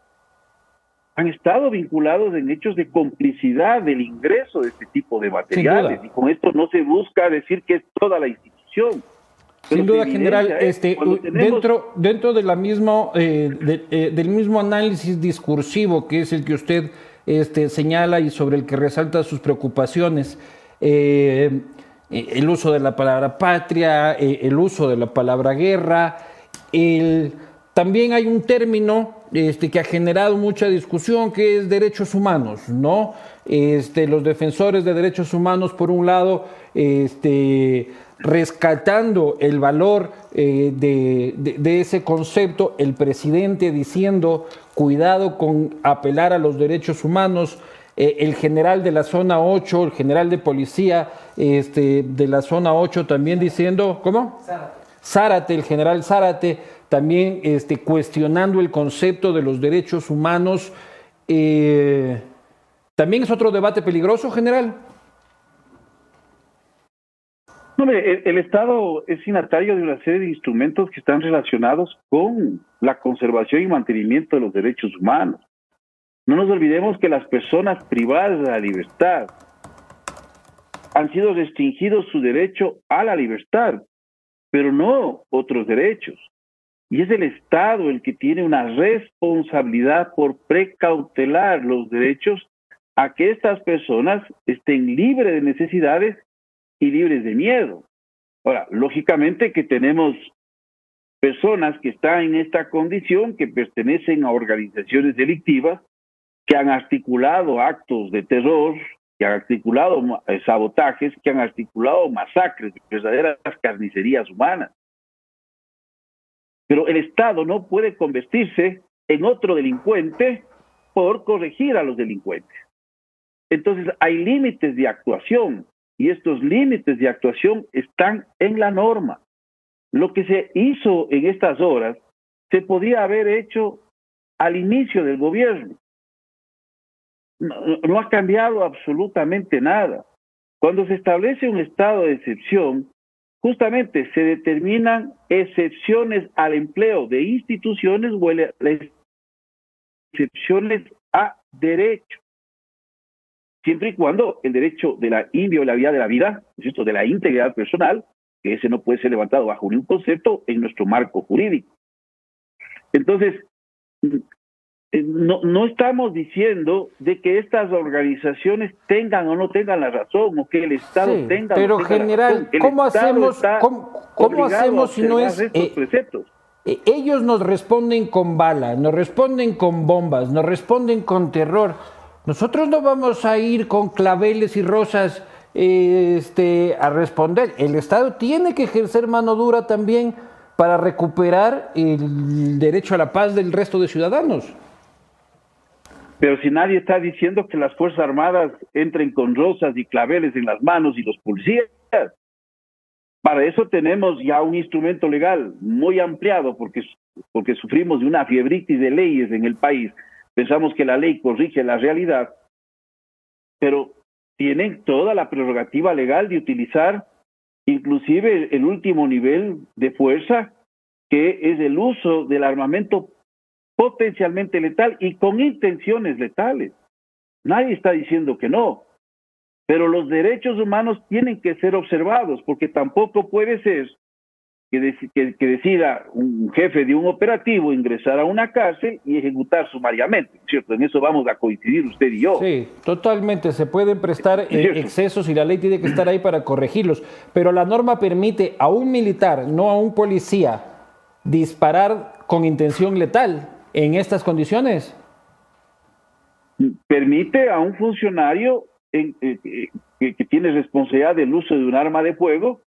han estado vinculados en hechos de complicidad del ingreso de este tipo de materiales. Y con esto no se busca decir que es toda la institución. Sin duda, general, este, dentro, dentro de la misma, eh, eh, del mismo análisis discursivo que es el que usted este, señala y sobre el que resalta sus preocupaciones, eh, el uso de la palabra patria, eh, el uso de la palabra guerra. también hay un término este, que ha generado mucha discusión, que es derechos humanos, ¿no? Este, los defensores de derechos humanos, por un lado, este, rescatando el valor eh, de, ese concepto, el presidente diciendo, cuidado con apelar a los derechos humanos, eh, el general de la zona 8, el general de policía este, de la zona 8 también diciendo, ¿cómo? Zárate. el general Zárate, también este, cuestionando el concepto de los derechos humanos. Eh, ¿También es otro debate peligroso, general? El, el, Estado es signatario de una serie de instrumentos que están relacionados con la conservación y mantenimiento de los derechos humanos. No nos olvidemos que las personas privadas de la libertad han sido restringidos su derecho a la libertad, pero no otros derechos. Y es el Estado el que tiene una responsabilidad por precautelar los derechos a que estas personas estén libres de necesidades y libres de miedo. Ahora, lógicamente que tenemos personas que están en esta condición, que pertenecen a organizaciones delictivas, que han articulado actos de terror, que han articulado eh, sabotajes, que han articulado masacres, verdaderas carnicerías humanas. Pero el Estado no puede convertirse en otro delincuente por corregir a los delincuentes. Entonces hay límites de actuación y estos límites de actuación están en la norma. Lo que se hizo en estas horas se podía haber hecho al inicio del gobierno no, ha cambiado absolutamente nada. Cuando se establece un estado de excepción, justamente se determinan excepciones al empleo de instituciones o excepciones a derecho. Siempre y cuando el derecho de la inviolabilidad de la vida, ¿cierto? de la integridad personal, que ese no puede ser levantado bajo ningún concepto en nuestro marco jurídico. Entonces, eh, no, no estamos diciendo de que estas organizaciones tengan o no tengan la razón o que el Estado Sí, tenga pero o no tenga general, la razón. ¿cómo Estado hacemos- cómo- hacemos si no es, estos eh, preceptos. Eh, Ellos nos responden con balas, nos responden con bombas, nos responden con terror. Nosotros no vamos a ir con claveles y rosas este, a responder. El Estado tiene que ejercer mano dura también para recuperar el derecho a la paz del resto de ciudadanos. Pero si nadie está diciendo que las Fuerzas Armadas entren con rosas y claveles en las manos y los policías, para eso tenemos ya un instrumento legal muy ampliado porque, porque sufrimos de una fiebritis de leyes en el país. Pensamos que la ley corrige la realidad, pero tienen toda la prerrogativa legal de utilizar inclusive el último nivel de fuerza, que es el uso del armamento potencialmente letal y con intenciones letales. Nadie está diciendo que no, pero los derechos humanos tienen que ser observados, porque tampoco puede ser que, dec- que- que decida un jefe de un operativo ingresar a una cárcel y ejecutar sumariamente, ¿cierto? En eso vamos a coincidir usted y yo. Sí, totalmente. Se pueden prestar eh, excesos y la ley tiene que estar ahí para corregirlos. Pero la norma permite a un militar, no a un policía, disparar con intención letal en estas condiciones. permite a un funcionario en- eh, eh, que, que tiene responsabilidad del uso de un arma de fuego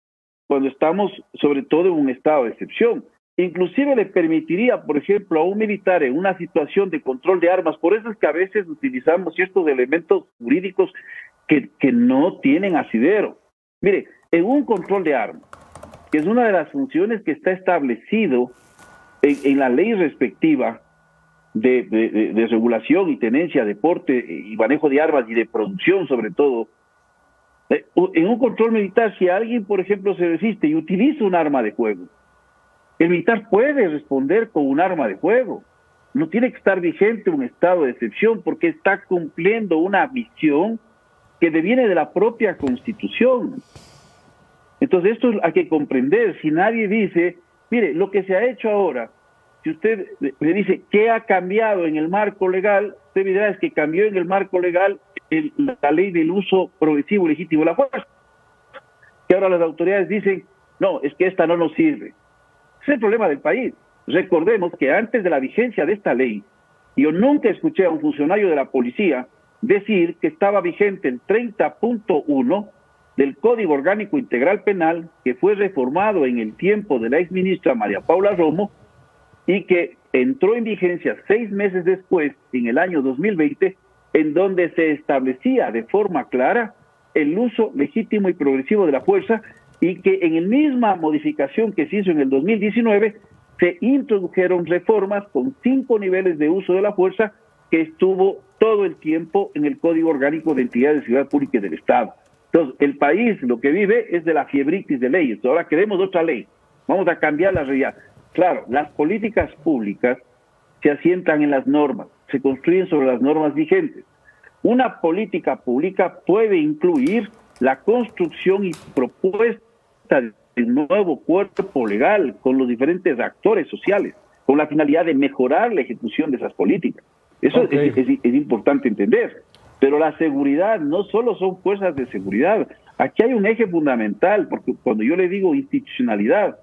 cuando estamos sobre todo en un estado de excepción. Inclusive le permitiría, por ejemplo, a un militar en una situación de control de armas, por eso es que a veces utilizamos ciertos elementos jurídicos que, no tienen asidero. Mire, en un control de armas, que es una de las funciones que está establecido en, la ley respectiva, de, de- regulación y tenencia, deporte y manejo de armas y de producción sobre todo, en un control militar, si alguien, por ejemplo, se resiste y utiliza un arma de fuego, el militar puede responder con un arma de fuego. No tiene que estar vigente un estado de excepción porque está cumpliendo una misión que deviene de la propia constitución. Entonces esto hay que comprender. Si nadie dice, mire, lo que se ha hecho ahora, si usted le- le dice qué ha cambiado en el marco legal, usted dirá es que cambió en el marco legal el- la ley del uso progresivo legítimo de la fuerza. Que ahora las autoridades dicen, no, es que esta no nos sirve. Es el problema del país. Recordemos que antes de la vigencia de esta ley, yo nunca escuché a un funcionario de la policía decir que estaba vigente el 30.1 del Código Orgánico Integral Penal que fue reformado en el tiempo de la exministra María Paula Romo y que entró en vigencia seis meses después, en el año 2020, en donde se establecía de forma clara el uso legítimo y progresivo de la fuerza y que en la misma modificación que se hizo en el 2019 se introdujeron reformas con cinco niveles de uso de la fuerza que estuvo todo el tiempo en el Código Orgánico de Entidades de Ciudad Pública y del Estado. Entonces, el país lo que vive es de la fiebritis de leyes. Ahora queremos otra ley. Vamos a cambiar la realidad. Claro, las políticas públicas se asientan en las normas, se construyen sobre las normas vigentes. Una política pública puede incluir la construcción y propuesta de nuevo cuerpo legal con los diferentes actores sociales, con la finalidad de mejorar la ejecución de esas políticas. Eso Ok. es, es- es importante entender. Pero la seguridad no solo son fuerzas de seguridad. Aquí hay un eje fundamental, porque cuando yo le digo institucionalidad,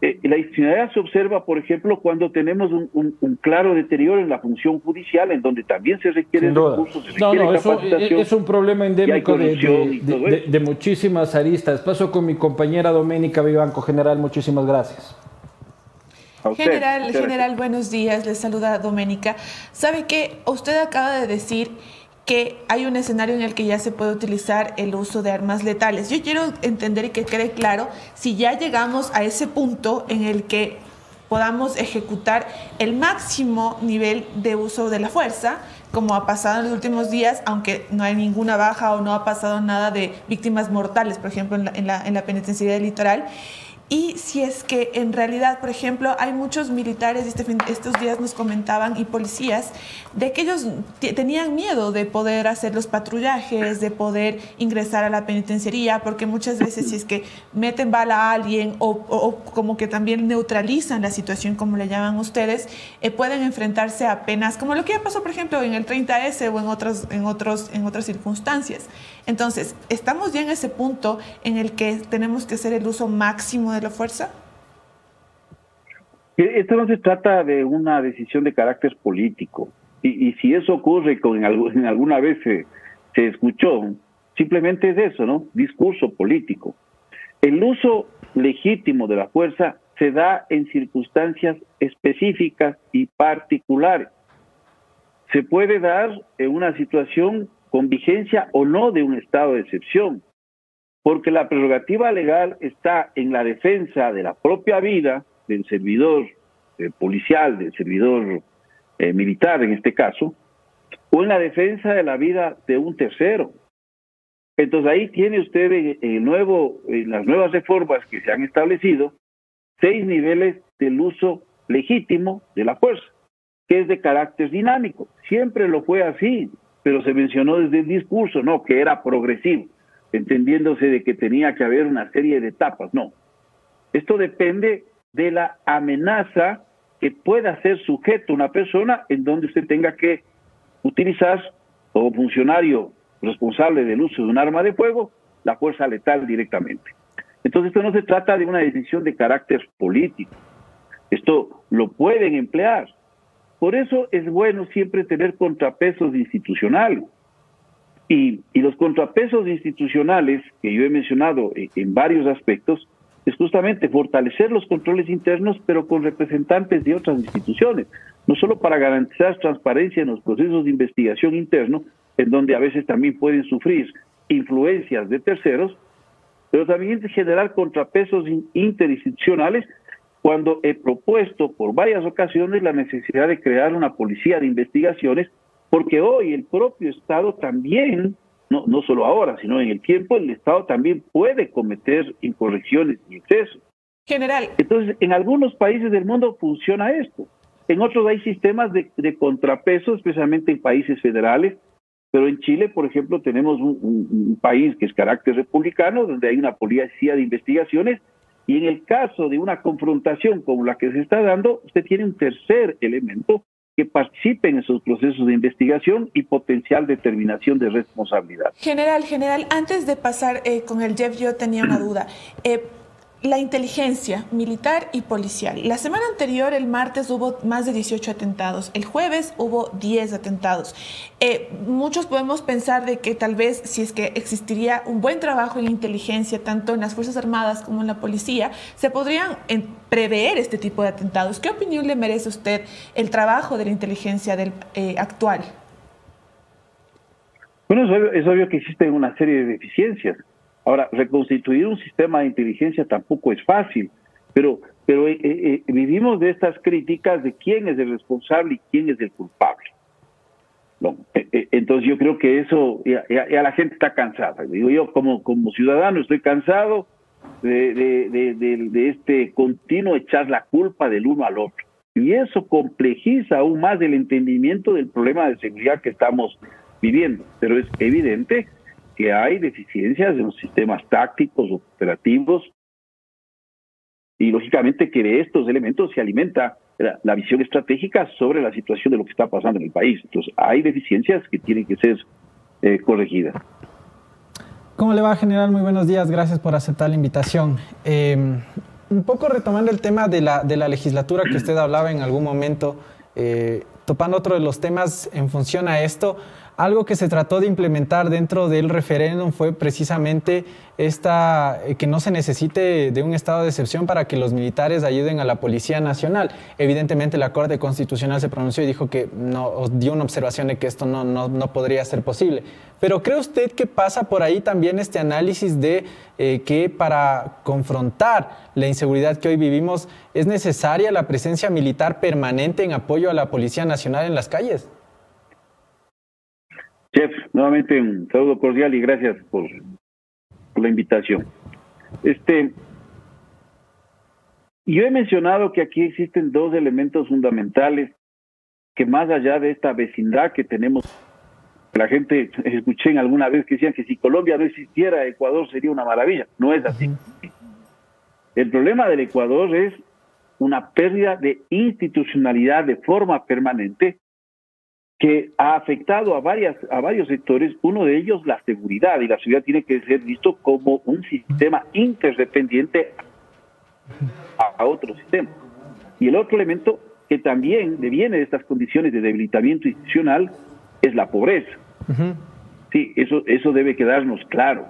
eh, la institucionalidad se observa, por ejemplo, cuando tenemos un, un- un claro deterioro en la función judicial, en donde también se requieren recursos, se No, requiere no, eso capacitación. es un problema endémico de, de- muchísimas aristas. Paso con mi compañera Doménica Vivanco. General, muchísimas gracias. Usted, General, general, buenos días. Les saluda Doménica. ¿Sabe qué? Usted acaba de decir que hay un escenario en el que ya se puede utilizar el uso de armas letales. Yo quiero entender y que quede claro si ya llegamos a ese punto en el que podamos ejecutar el máximo nivel de uso de la fuerza, como ha pasado en los últimos días, aunque no hay ninguna baja o no ha pasado nada de víctimas mortales, por ejemplo, en la, en del litoral. Y si es que en realidad, por ejemplo, hay muchos militares, este estos días nos comentaban, y policías, de que ellos tenían miedo de poder hacer los patrullajes, de poder ingresar a la penitenciaría, porque muchas veces si es que meten bala a alguien o, como que también neutralizan la situación, como le llaman ustedes, eh, pueden enfrentarse a penas, como lo que ya pasó, por ejemplo, en el 30S o en, otros, en, otros, en otras circunstancias. Entonces, ¿estamos ya en ese punto en el que tenemos que hacer el uso máximo de la fuerza? Esto no se trata de una decisión de carácter político. Y, si eso ocurre con en, alguna vez se, se escuchó, simplemente es eso, ¿no? Discurso político. El uso legítimo de la fuerza se da en circunstancias específicas y particulares. Se puede dar en una situación con vigencia o no de un estado de excepción porque la prerrogativa legal está en la defensa de la propia vida del servidor eh, policial, del servidor eh, militar en este caso, o en la defensa de la vida de un tercero. Entonces ahí tiene usted en, nuevo, en las nuevas reformas que se han establecido, seis niveles del uso legítimo de la fuerza, que es de carácter dinámico. Siempre lo fue así, pero se mencionó desde el discurso, no, que era progresivo entendiéndose de que tenía que haber una serie de etapas. No. Esto depende de la amenaza que pueda ser sujeto una persona en donde usted tenga que utilizar como funcionario responsable del uso de un arma de fuego la fuerza letal directamente. Entonces esto no se trata de una decisión de carácter político. Esto lo pueden emplear. Por eso es bueno siempre tener contrapesos institucionales. Y, los contrapesos institucionales que yo he mencionado en, varios aspectos es justamente fortalecer los controles internos, pero con representantes de otras instituciones, no solo para garantizar transparencia en los procesos de investigación interno, en donde a veces también pueden sufrir influencias de terceros, pero también generar contrapesos interinstitucionales cuando he propuesto por varias ocasiones la necesidad de crear una policía de investigaciones porque hoy el propio Estado también, no, no solo ahora, sino en el tiempo, el Estado también puede cometer incorrecciones y excesos. General. Entonces, en algunos países del mundo funciona esto. En otros hay sistemas de, contrapeso, especialmente en países federales, pero en Chile, por ejemplo, tenemos un, un, país que es carácter republicano, donde hay una policía de investigaciones, y en el caso de una confrontación como la que se está dando, usted tiene un tercer elemento, que participen en esos procesos de investigación y potencial determinación de responsabilidad. General, general, antes de pasar eh, con el Jeff, yo tenía una duda. Eh, la inteligencia militar y policial. La semana anterior, el martes, hubo más de 18 atentados. El jueves hubo 10 atentados. Eh, muchos podemos pensar de que tal vez si es que existiría un buen trabajo en inteligencia, tanto en las Fuerzas Armadas como en la policía, se podrían prever este tipo de atentados. ¿Qué opinión le merece usted el trabajo de la inteligencia del, eh, actual? Bueno, es obvio, es obvio que existen una serie de deficiencias Ahora, reconstituir un sistema de inteligencia tampoco es fácil, pero, pero eh, eh, eh, vivimos de estas críticas de quién es el responsable y quién es el culpable. entonces yo creo que eso, ya, la gente está cansada. Digo yo, como, como ciudadano, estoy cansado de, de, de, este continuo echar la culpa del uno al otro. Y eso complejiza aún más el entendimiento del problema de seguridad que estamos viviendo. Pero es evidente que hay deficiencias en los sistemas tácticos, operativos, y lógicamente que de estos elementos se alimenta la, visión estratégica sobre la situación de lo que está pasando en el país. Entonces, hay deficiencias que tienen que ser eh, corregidas. ¿Cómo le va, general? Muy buenos días, gracias por aceptar la invitación. Em, un poco retomando el tema de la, de la legislatura que usted hablaba en algún momento, eh, topando otro de los temas en función a esto, algo que se trató de implementar dentro del referéndum fue precisamente esta, eh, que no se necesite de un estado de excepción para que los militares ayuden a la Policía Nacional. Evidentemente la Corte Constitucional se pronunció y dijo que no, dio una observación de que esto no, no, podría ser posible. Pero ¿cree usted que pasa por ahí también este análisis de eh, que para confrontar la inseguridad que hoy vivimos es necesaria la presencia militar permanente en apoyo a la Policía Nacional en las calles? Chef, nuevamente un saludo cordial y gracias por, la invitación. Este, yo he mencionado que aquí existen dos elementos fundamentales que más allá de esta vecindad que tenemos, la gente, escuché en alguna vez que decían que si Colombia no existiera, Ecuador sería una maravilla. No es así. El problema del Ecuador es una pérdida de institucionalidad de forma permanente que ha afectado a, varias, a varios sectores, uno de ellos la seguridad, y la seguridad tiene que ser visto como un sistema interdependiente a, otro sistema. Y el otro elemento que también deviene de estas condiciones de debilitamiento institucional es la pobreza. Sí, eso, eso debe quedarnos claro.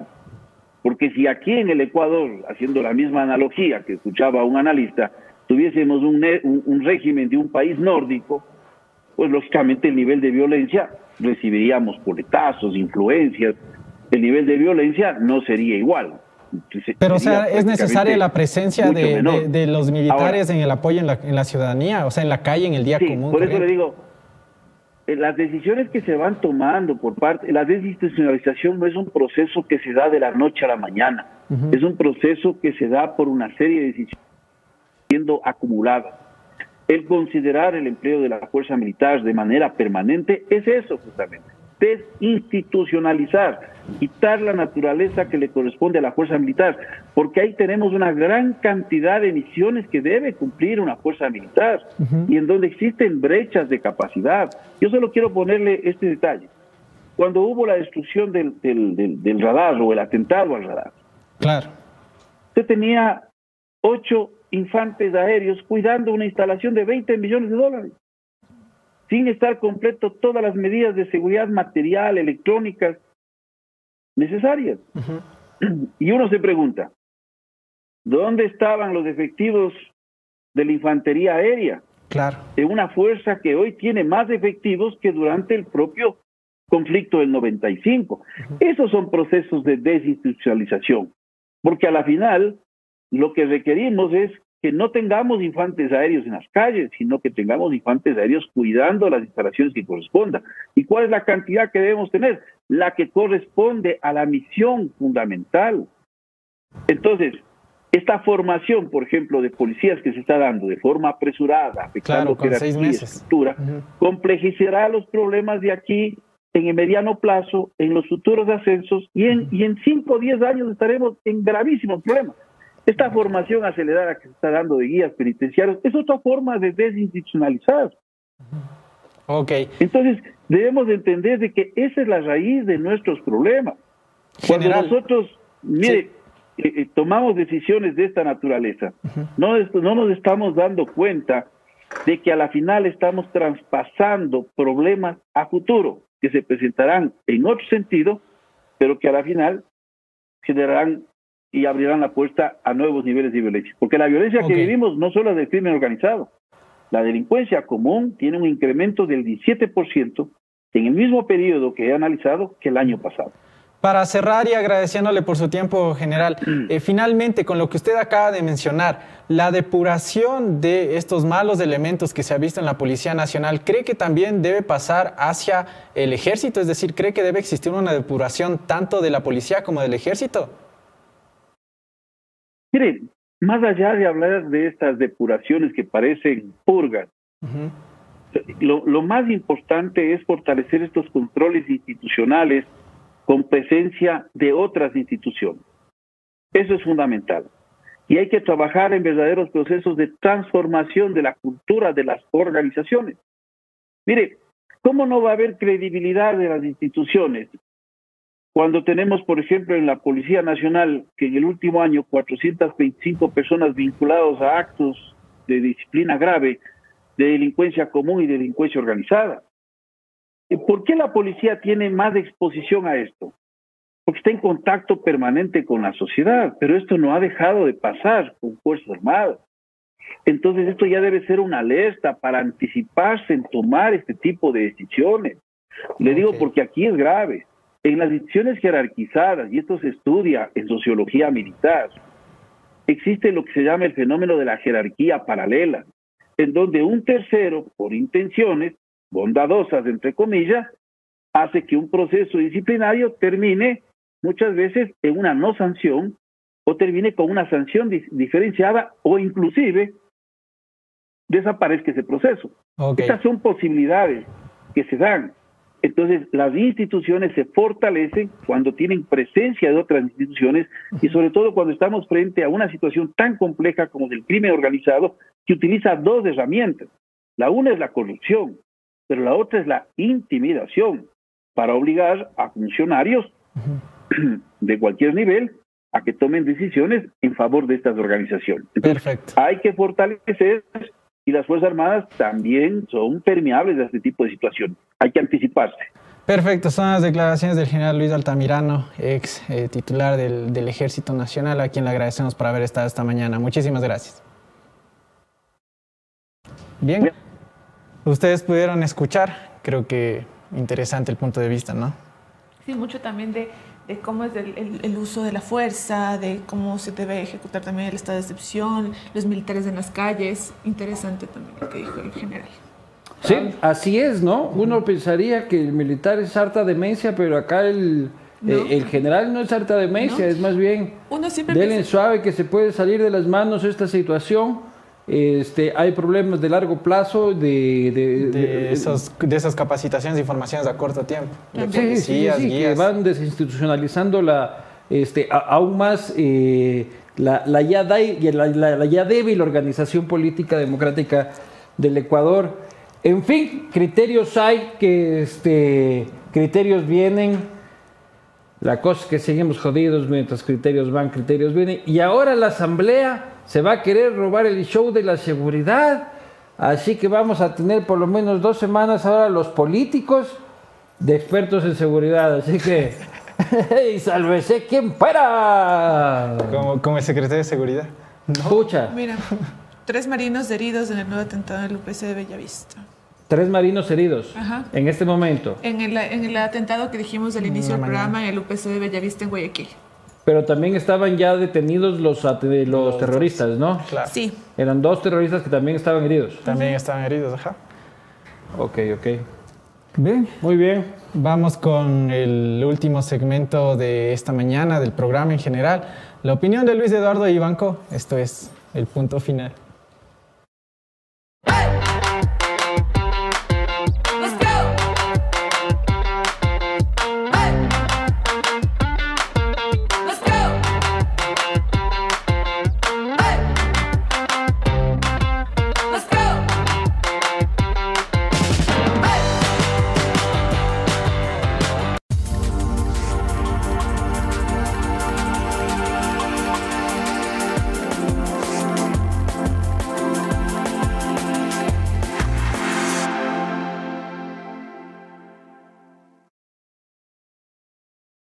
Porque si aquí en el Ecuador, haciendo la misma analogía que escuchaba un analista, tuviésemos un, un régimen de un país nórdico, pues lógicamente el nivel de violencia recibiríamos poletazos, influencias, el nivel de violencia no sería igual. Pero, o sea, ¿es necesaria la presencia de, los militares en el apoyo en la, en la, ciudadanía? O sea, en la calle, en el día común. Por eso le digo, eh, las decisiones que se van tomando por parte, la desinstitucionalización no es un proceso que se da de la noche a la mañana, es un proceso que se da por una serie de decisiones siendo acumuladas el considerar el empleo de la fuerza militar de manera permanente es eso justamente, desinstitucionalizar, quitar la naturaleza que le corresponde a la fuerza militar, porque ahí tenemos una gran cantidad de misiones que debe cumplir una fuerza militar y en donde existen brechas de capacidad. Yo solo quiero ponerle este detalle. Cuando hubo la destrucción del, del radar o el atentado al radar, claro. usted tenía ocho infantes aéreos cuidando una instalación de 20 millones de dólares, sin estar completo todas las medidas de seguridad material, electrónicas necesarias. Y uno se pregunta, ¿dónde estaban los efectivos de la infantería aérea? Claro. De una fuerza que hoy tiene más efectivos que durante el propio conflicto del 95. Esos son procesos de desinstitucionalización, porque a la final lo que requerimos es que no tengamos infantes aéreos en las calles, sino que tengamos infantes aéreos cuidando las instalaciones que correspondan. ¿Y cuál es la cantidad que debemos tener? La que corresponde a la misión fundamental. Entonces, esta formación, por ejemplo, de policías que se está dando de forma apresurada, afectando claro, seis meses. estructura, complejizará los problemas de aquí en el mediano plazo, en los futuros ascensos, y en, y en cinco o diez años estaremos en gravísimos problemas. Esta formación acelerada que se está dando de guías penitenciarios es otra forma de desinstitucionalizar. Ok. Entonces, debemos de entender de que esa es la raíz de nuestros problemas. Cuando nosotros, mire, eh, eh, tomamos decisiones de esta naturaleza, no, no nos estamos dando cuenta de que a la final estamos traspasando problemas a futuro que se presentarán en otro sentido, pero que a la final generarán y abrirán la puerta a nuevos niveles de violencia. Porque la violencia que vivimos no solo es del crimen organizado, la delincuencia común tiene un incremento del 17% en el mismo periodo que he analizado que el año pasado. Para cerrar y agradeciéndole por su tiempo, general, eh, finalmente, con lo que usted acaba de mencionar, la depuración de estos malos elementos que se ha visto en la Policía Nacional, ¿cree que también debe pasar hacia el ejército? Es decir, ¿cree que debe existir una depuración tanto de la policía como del ejército? Mire, más allá de hablar de estas depuraciones que parecen purgas, lo, lo, más importante es fortalecer estos controles institucionales con presencia de otras instituciones. Eso es fundamental. Y hay que trabajar en verdaderos procesos de transformación de la cultura de las organizaciones. Mire, ¿cómo no va a haber credibilidad de las instituciones cuando tenemos, por ejemplo, en la Policía Nacional, que en el último año 425 personas vinculadas a actos de disciplina grave, de delincuencia común y delincuencia organizada. ¿Por qué la policía tiene más exposición a esto? Porque está en contacto permanente con la sociedad, pero esto no ha dejado de pasar con Fuerzas Armadas. Entonces esto ya debe ser una alerta para anticiparse en tomar este tipo de decisiones. Le digo porque aquí es grave. En las decisiones jerarquizadas, y esto se estudia en sociología militar, existe lo que se llama el fenómeno de la jerarquía paralela, en donde un tercero, por intenciones bondadosas, entre comillas, hace que un proceso disciplinario termine muchas veces en una no sanción o termine con una sanción di- diferenciada o inclusive desaparezca ese proceso. Ok. Estas son posibilidades que se dan. Entonces, las instituciones se fortalecen cuando tienen presencia de otras instituciones y sobre todo cuando estamos frente a una situación tan compleja como del crimen organizado que utiliza dos herramientas. La una es la corrupción, pero la otra es la intimidación para obligar a funcionarios de cualquier nivel a que tomen decisiones en favor de estas organizaciones. Entonces, Perfecto. hay que fortalecer y las Fuerzas Armadas también son permeables a este tipo de situaciones. Hay que anticiparse. Perfecto, son las declaraciones del general Luis Altamirano, ex eh, titular del, del Ejército Nacional, a quien le agradecemos por haber estado esta mañana. Muchísimas gracias. Bien, ustedes pudieron escuchar, creo que interesante el punto de vista, ¿no? Sí, mucho también de, de cómo es el, el- el uso de la fuerza, de cómo se debe ejecutar también el estado de excepción, los militares en las calles. Interesante también lo que dijo el general. Sí, así es, ¿no? Uno pensaría que el militar es harta demencia, pero acá el, No. eh, el general no es harta demencia, No. es más bien Uno siempre denle piensa- suave que se puede salir de las manos esta situación. Este, hay problemas de largo plazo de, de- De, de- esos, de esas capacitaciones y formaciones a corto tiempo. De Sí, sí, sí, policías, sí, que van desinstitucionalizando la, este, a- aún más eh, la, la ya dai- la, la- la ya débil organización política democrática del Ecuador. En fin, criterios hay que este, criterios vienen. La cosa es que seguimos jodidos mientras criterios van, criterios vienen. Y ahora la asamblea se va a querer robar el show de la seguridad. Así que vamos a tener por lo menos dos semanas ahora los políticos de expertos en seguridad. Así que, y sálvese quien fuera. Como, como el secretario de Seguridad. Escucha, Mira, tres marinos heridos en el nuevo atentado en el UPC de Bellavista. tres marinos heridos Ajá. en este momento. En el, en el atentado que dijimos al inicio del programa en el UPC de Bellavista en Guayaquil. Pero también estaban ya detenidos los, los terroristas, ¿no? Claro. Sí, Eran dos terroristas que también estaban heridos. También estaban heridos, ajá. Ok, ok. Bien, Muy bien. Vamos con el último segmento de esta mañana del programa en general. La opinión de Luis Eduardo Ibanco. Esto es el punto final.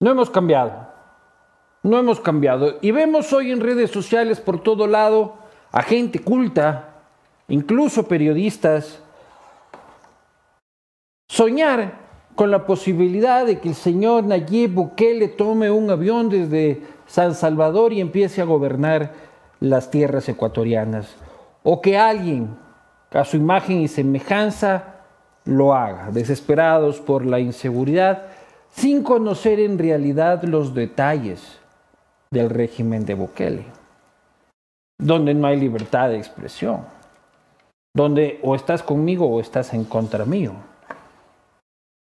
No hemos cambiado. No hemos cambiado. Y vemos hoy en redes sociales por todo lado a gente culta, incluso periodistas, soñar con la posibilidad de que el señor Nayib Bukele tome un avión desde San Salvador y empiece a gobernar las tierras ecuatorianas. O que alguien, a su imagen y semejanza, lo haga, desesperados por la inseguridad, sin conocer en realidad los detalles del régimen de Bukele, donde no hay libertad de expresión, donde o estás conmigo o estás en contra mío,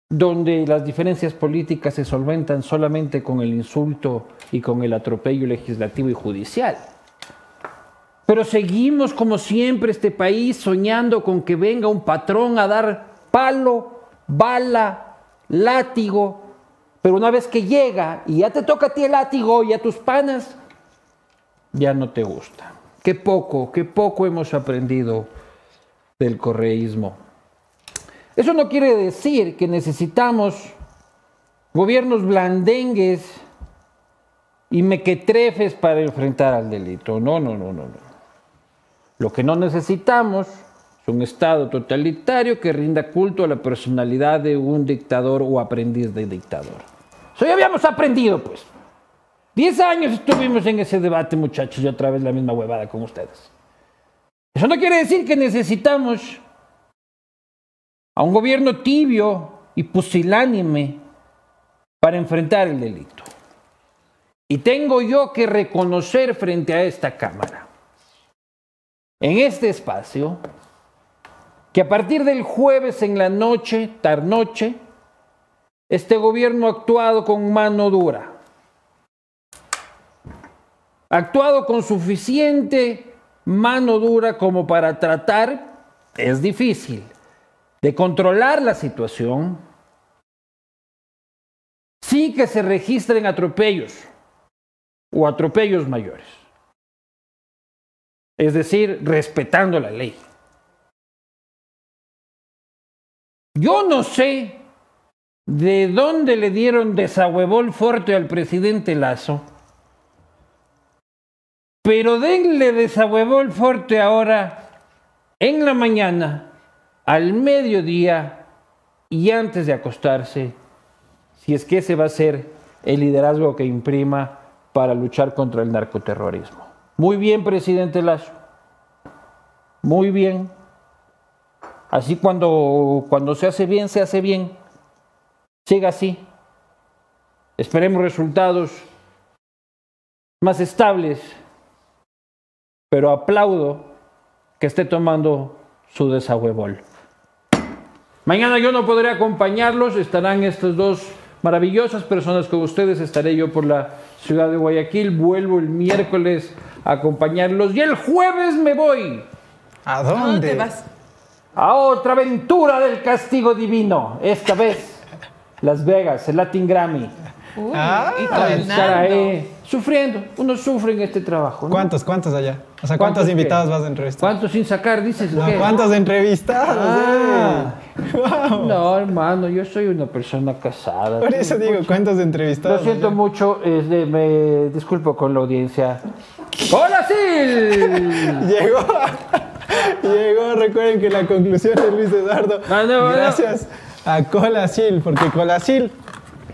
donde las diferencias políticas se solventan solamente con el insulto y con el atropello legislativo y judicial. Pero seguimos como siempre este país soñando con que venga un patrón a dar palo, bala, látigo, pero una vez que llega y ya te toca a ti el látigo y a tus panas, ya no te gusta. Qué poco, qué poco hemos aprendido del correísmo. Eso no quiere decir que necesitamos gobiernos blandengues y mequetrefes para enfrentar al delito. No, no, no, no, no. Lo que no necesitamos es un Estado totalitario que rinda culto a la personalidad de un dictador o aprendiz de dictador. Eso ya habíamos aprendido, pues. Diez años estuvimos en ese debate, muchachos, y otra vez la misma huevada con ustedes. Eso no quiere decir que necesitamos a un gobierno tibio y pusilánime para enfrentar el delito. Y tengo yo que reconocer frente a esta Cámara, en este espacio, que a partir del jueves en la noche, tarnoche, este gobierno ha actuado con mano dura. Ha actuado con suficiente mano dura como para tratar, es difícil, de controlar la situación sin que se registren atropellos o atropellos mayores. Es decir, respetando la ley. Yo no sé de dónde le dieron desahuevol fuerte al presidente Lazo, pero denle desahuevol fuerte ahora en la mañana, al mediodía y antes de acostarse, si es que ese va a ser el liderazgo que imprima para luchar contra el narcoterrorismo. Muy bien, presidente Lazo. Muy bien. Así cuando, cuando se hace bien, se hace bien. Siga así. Esperemos resultados más estables, pero aplaudo que esté tomando su desahuevol. Mañana yo no podré acompañarlos, estarán estas dos maravillosas personas con ustedes, estaré yo por la ciudad de Guayaquil, vuelvo el miércoles a acompañarlos y el jueves me voy ¿A ¿A dónde dónde? te vas? A otra aventura del castigo divino, esta vez Las Vegas, el Latin Grammy. Uy, Ah, y con estar ahí sufriendo, uno sufre en este trabajo. ¿no? ¿Cuántos, cuántos allá? O sea, ¿cuántos ¿Cuántos qué? invitados vas a entrevistar? ¿Cuántos sin sacar, dices? No. ¿Cuántos entrevistados? Ah. eh? Wow. No, hermano, yo soy una persona casada. Por eso digo, ¿cuántos Lo entrevistados? siento allá? mucho, es de- me disculpo con la audiencia. ¡Hola, Sil! Llegó. Llegó, recuerden que la conclusión de Luis Eduardo. No, no. gracias a Colacil, porque Colacil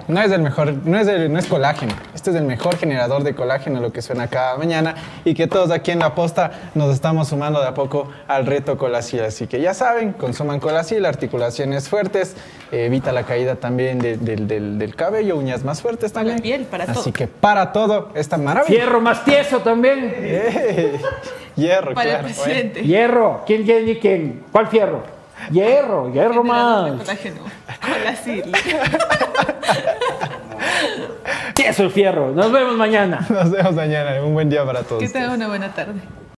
no es el mejor, no es, el- no es colágeno. Este es el mejor generador de colágeno, lo que suena cada mañana. Y que todos aquí en la posta nos estamos sumando de a poco al reto Colacil. Así que ya saben, consuman Colacil, articulaciones fuertes, evita la caída también de- del- del- del cabello, uñas más fuertes Para la también. piel, para Así todo. que para todo, esta maravilla. Fierro más tieso también. Eh, Hierro, Para el claro. presidente. Hierro. ¿Quién, quién quién? ¿Cuál fierro? Hierro, hierro más. colágeno. Con la Sil. Tieso el fierro. Nos vemos mañana. Nos vemos mañana. Un buen día para todos. Que tenga una buena tarde.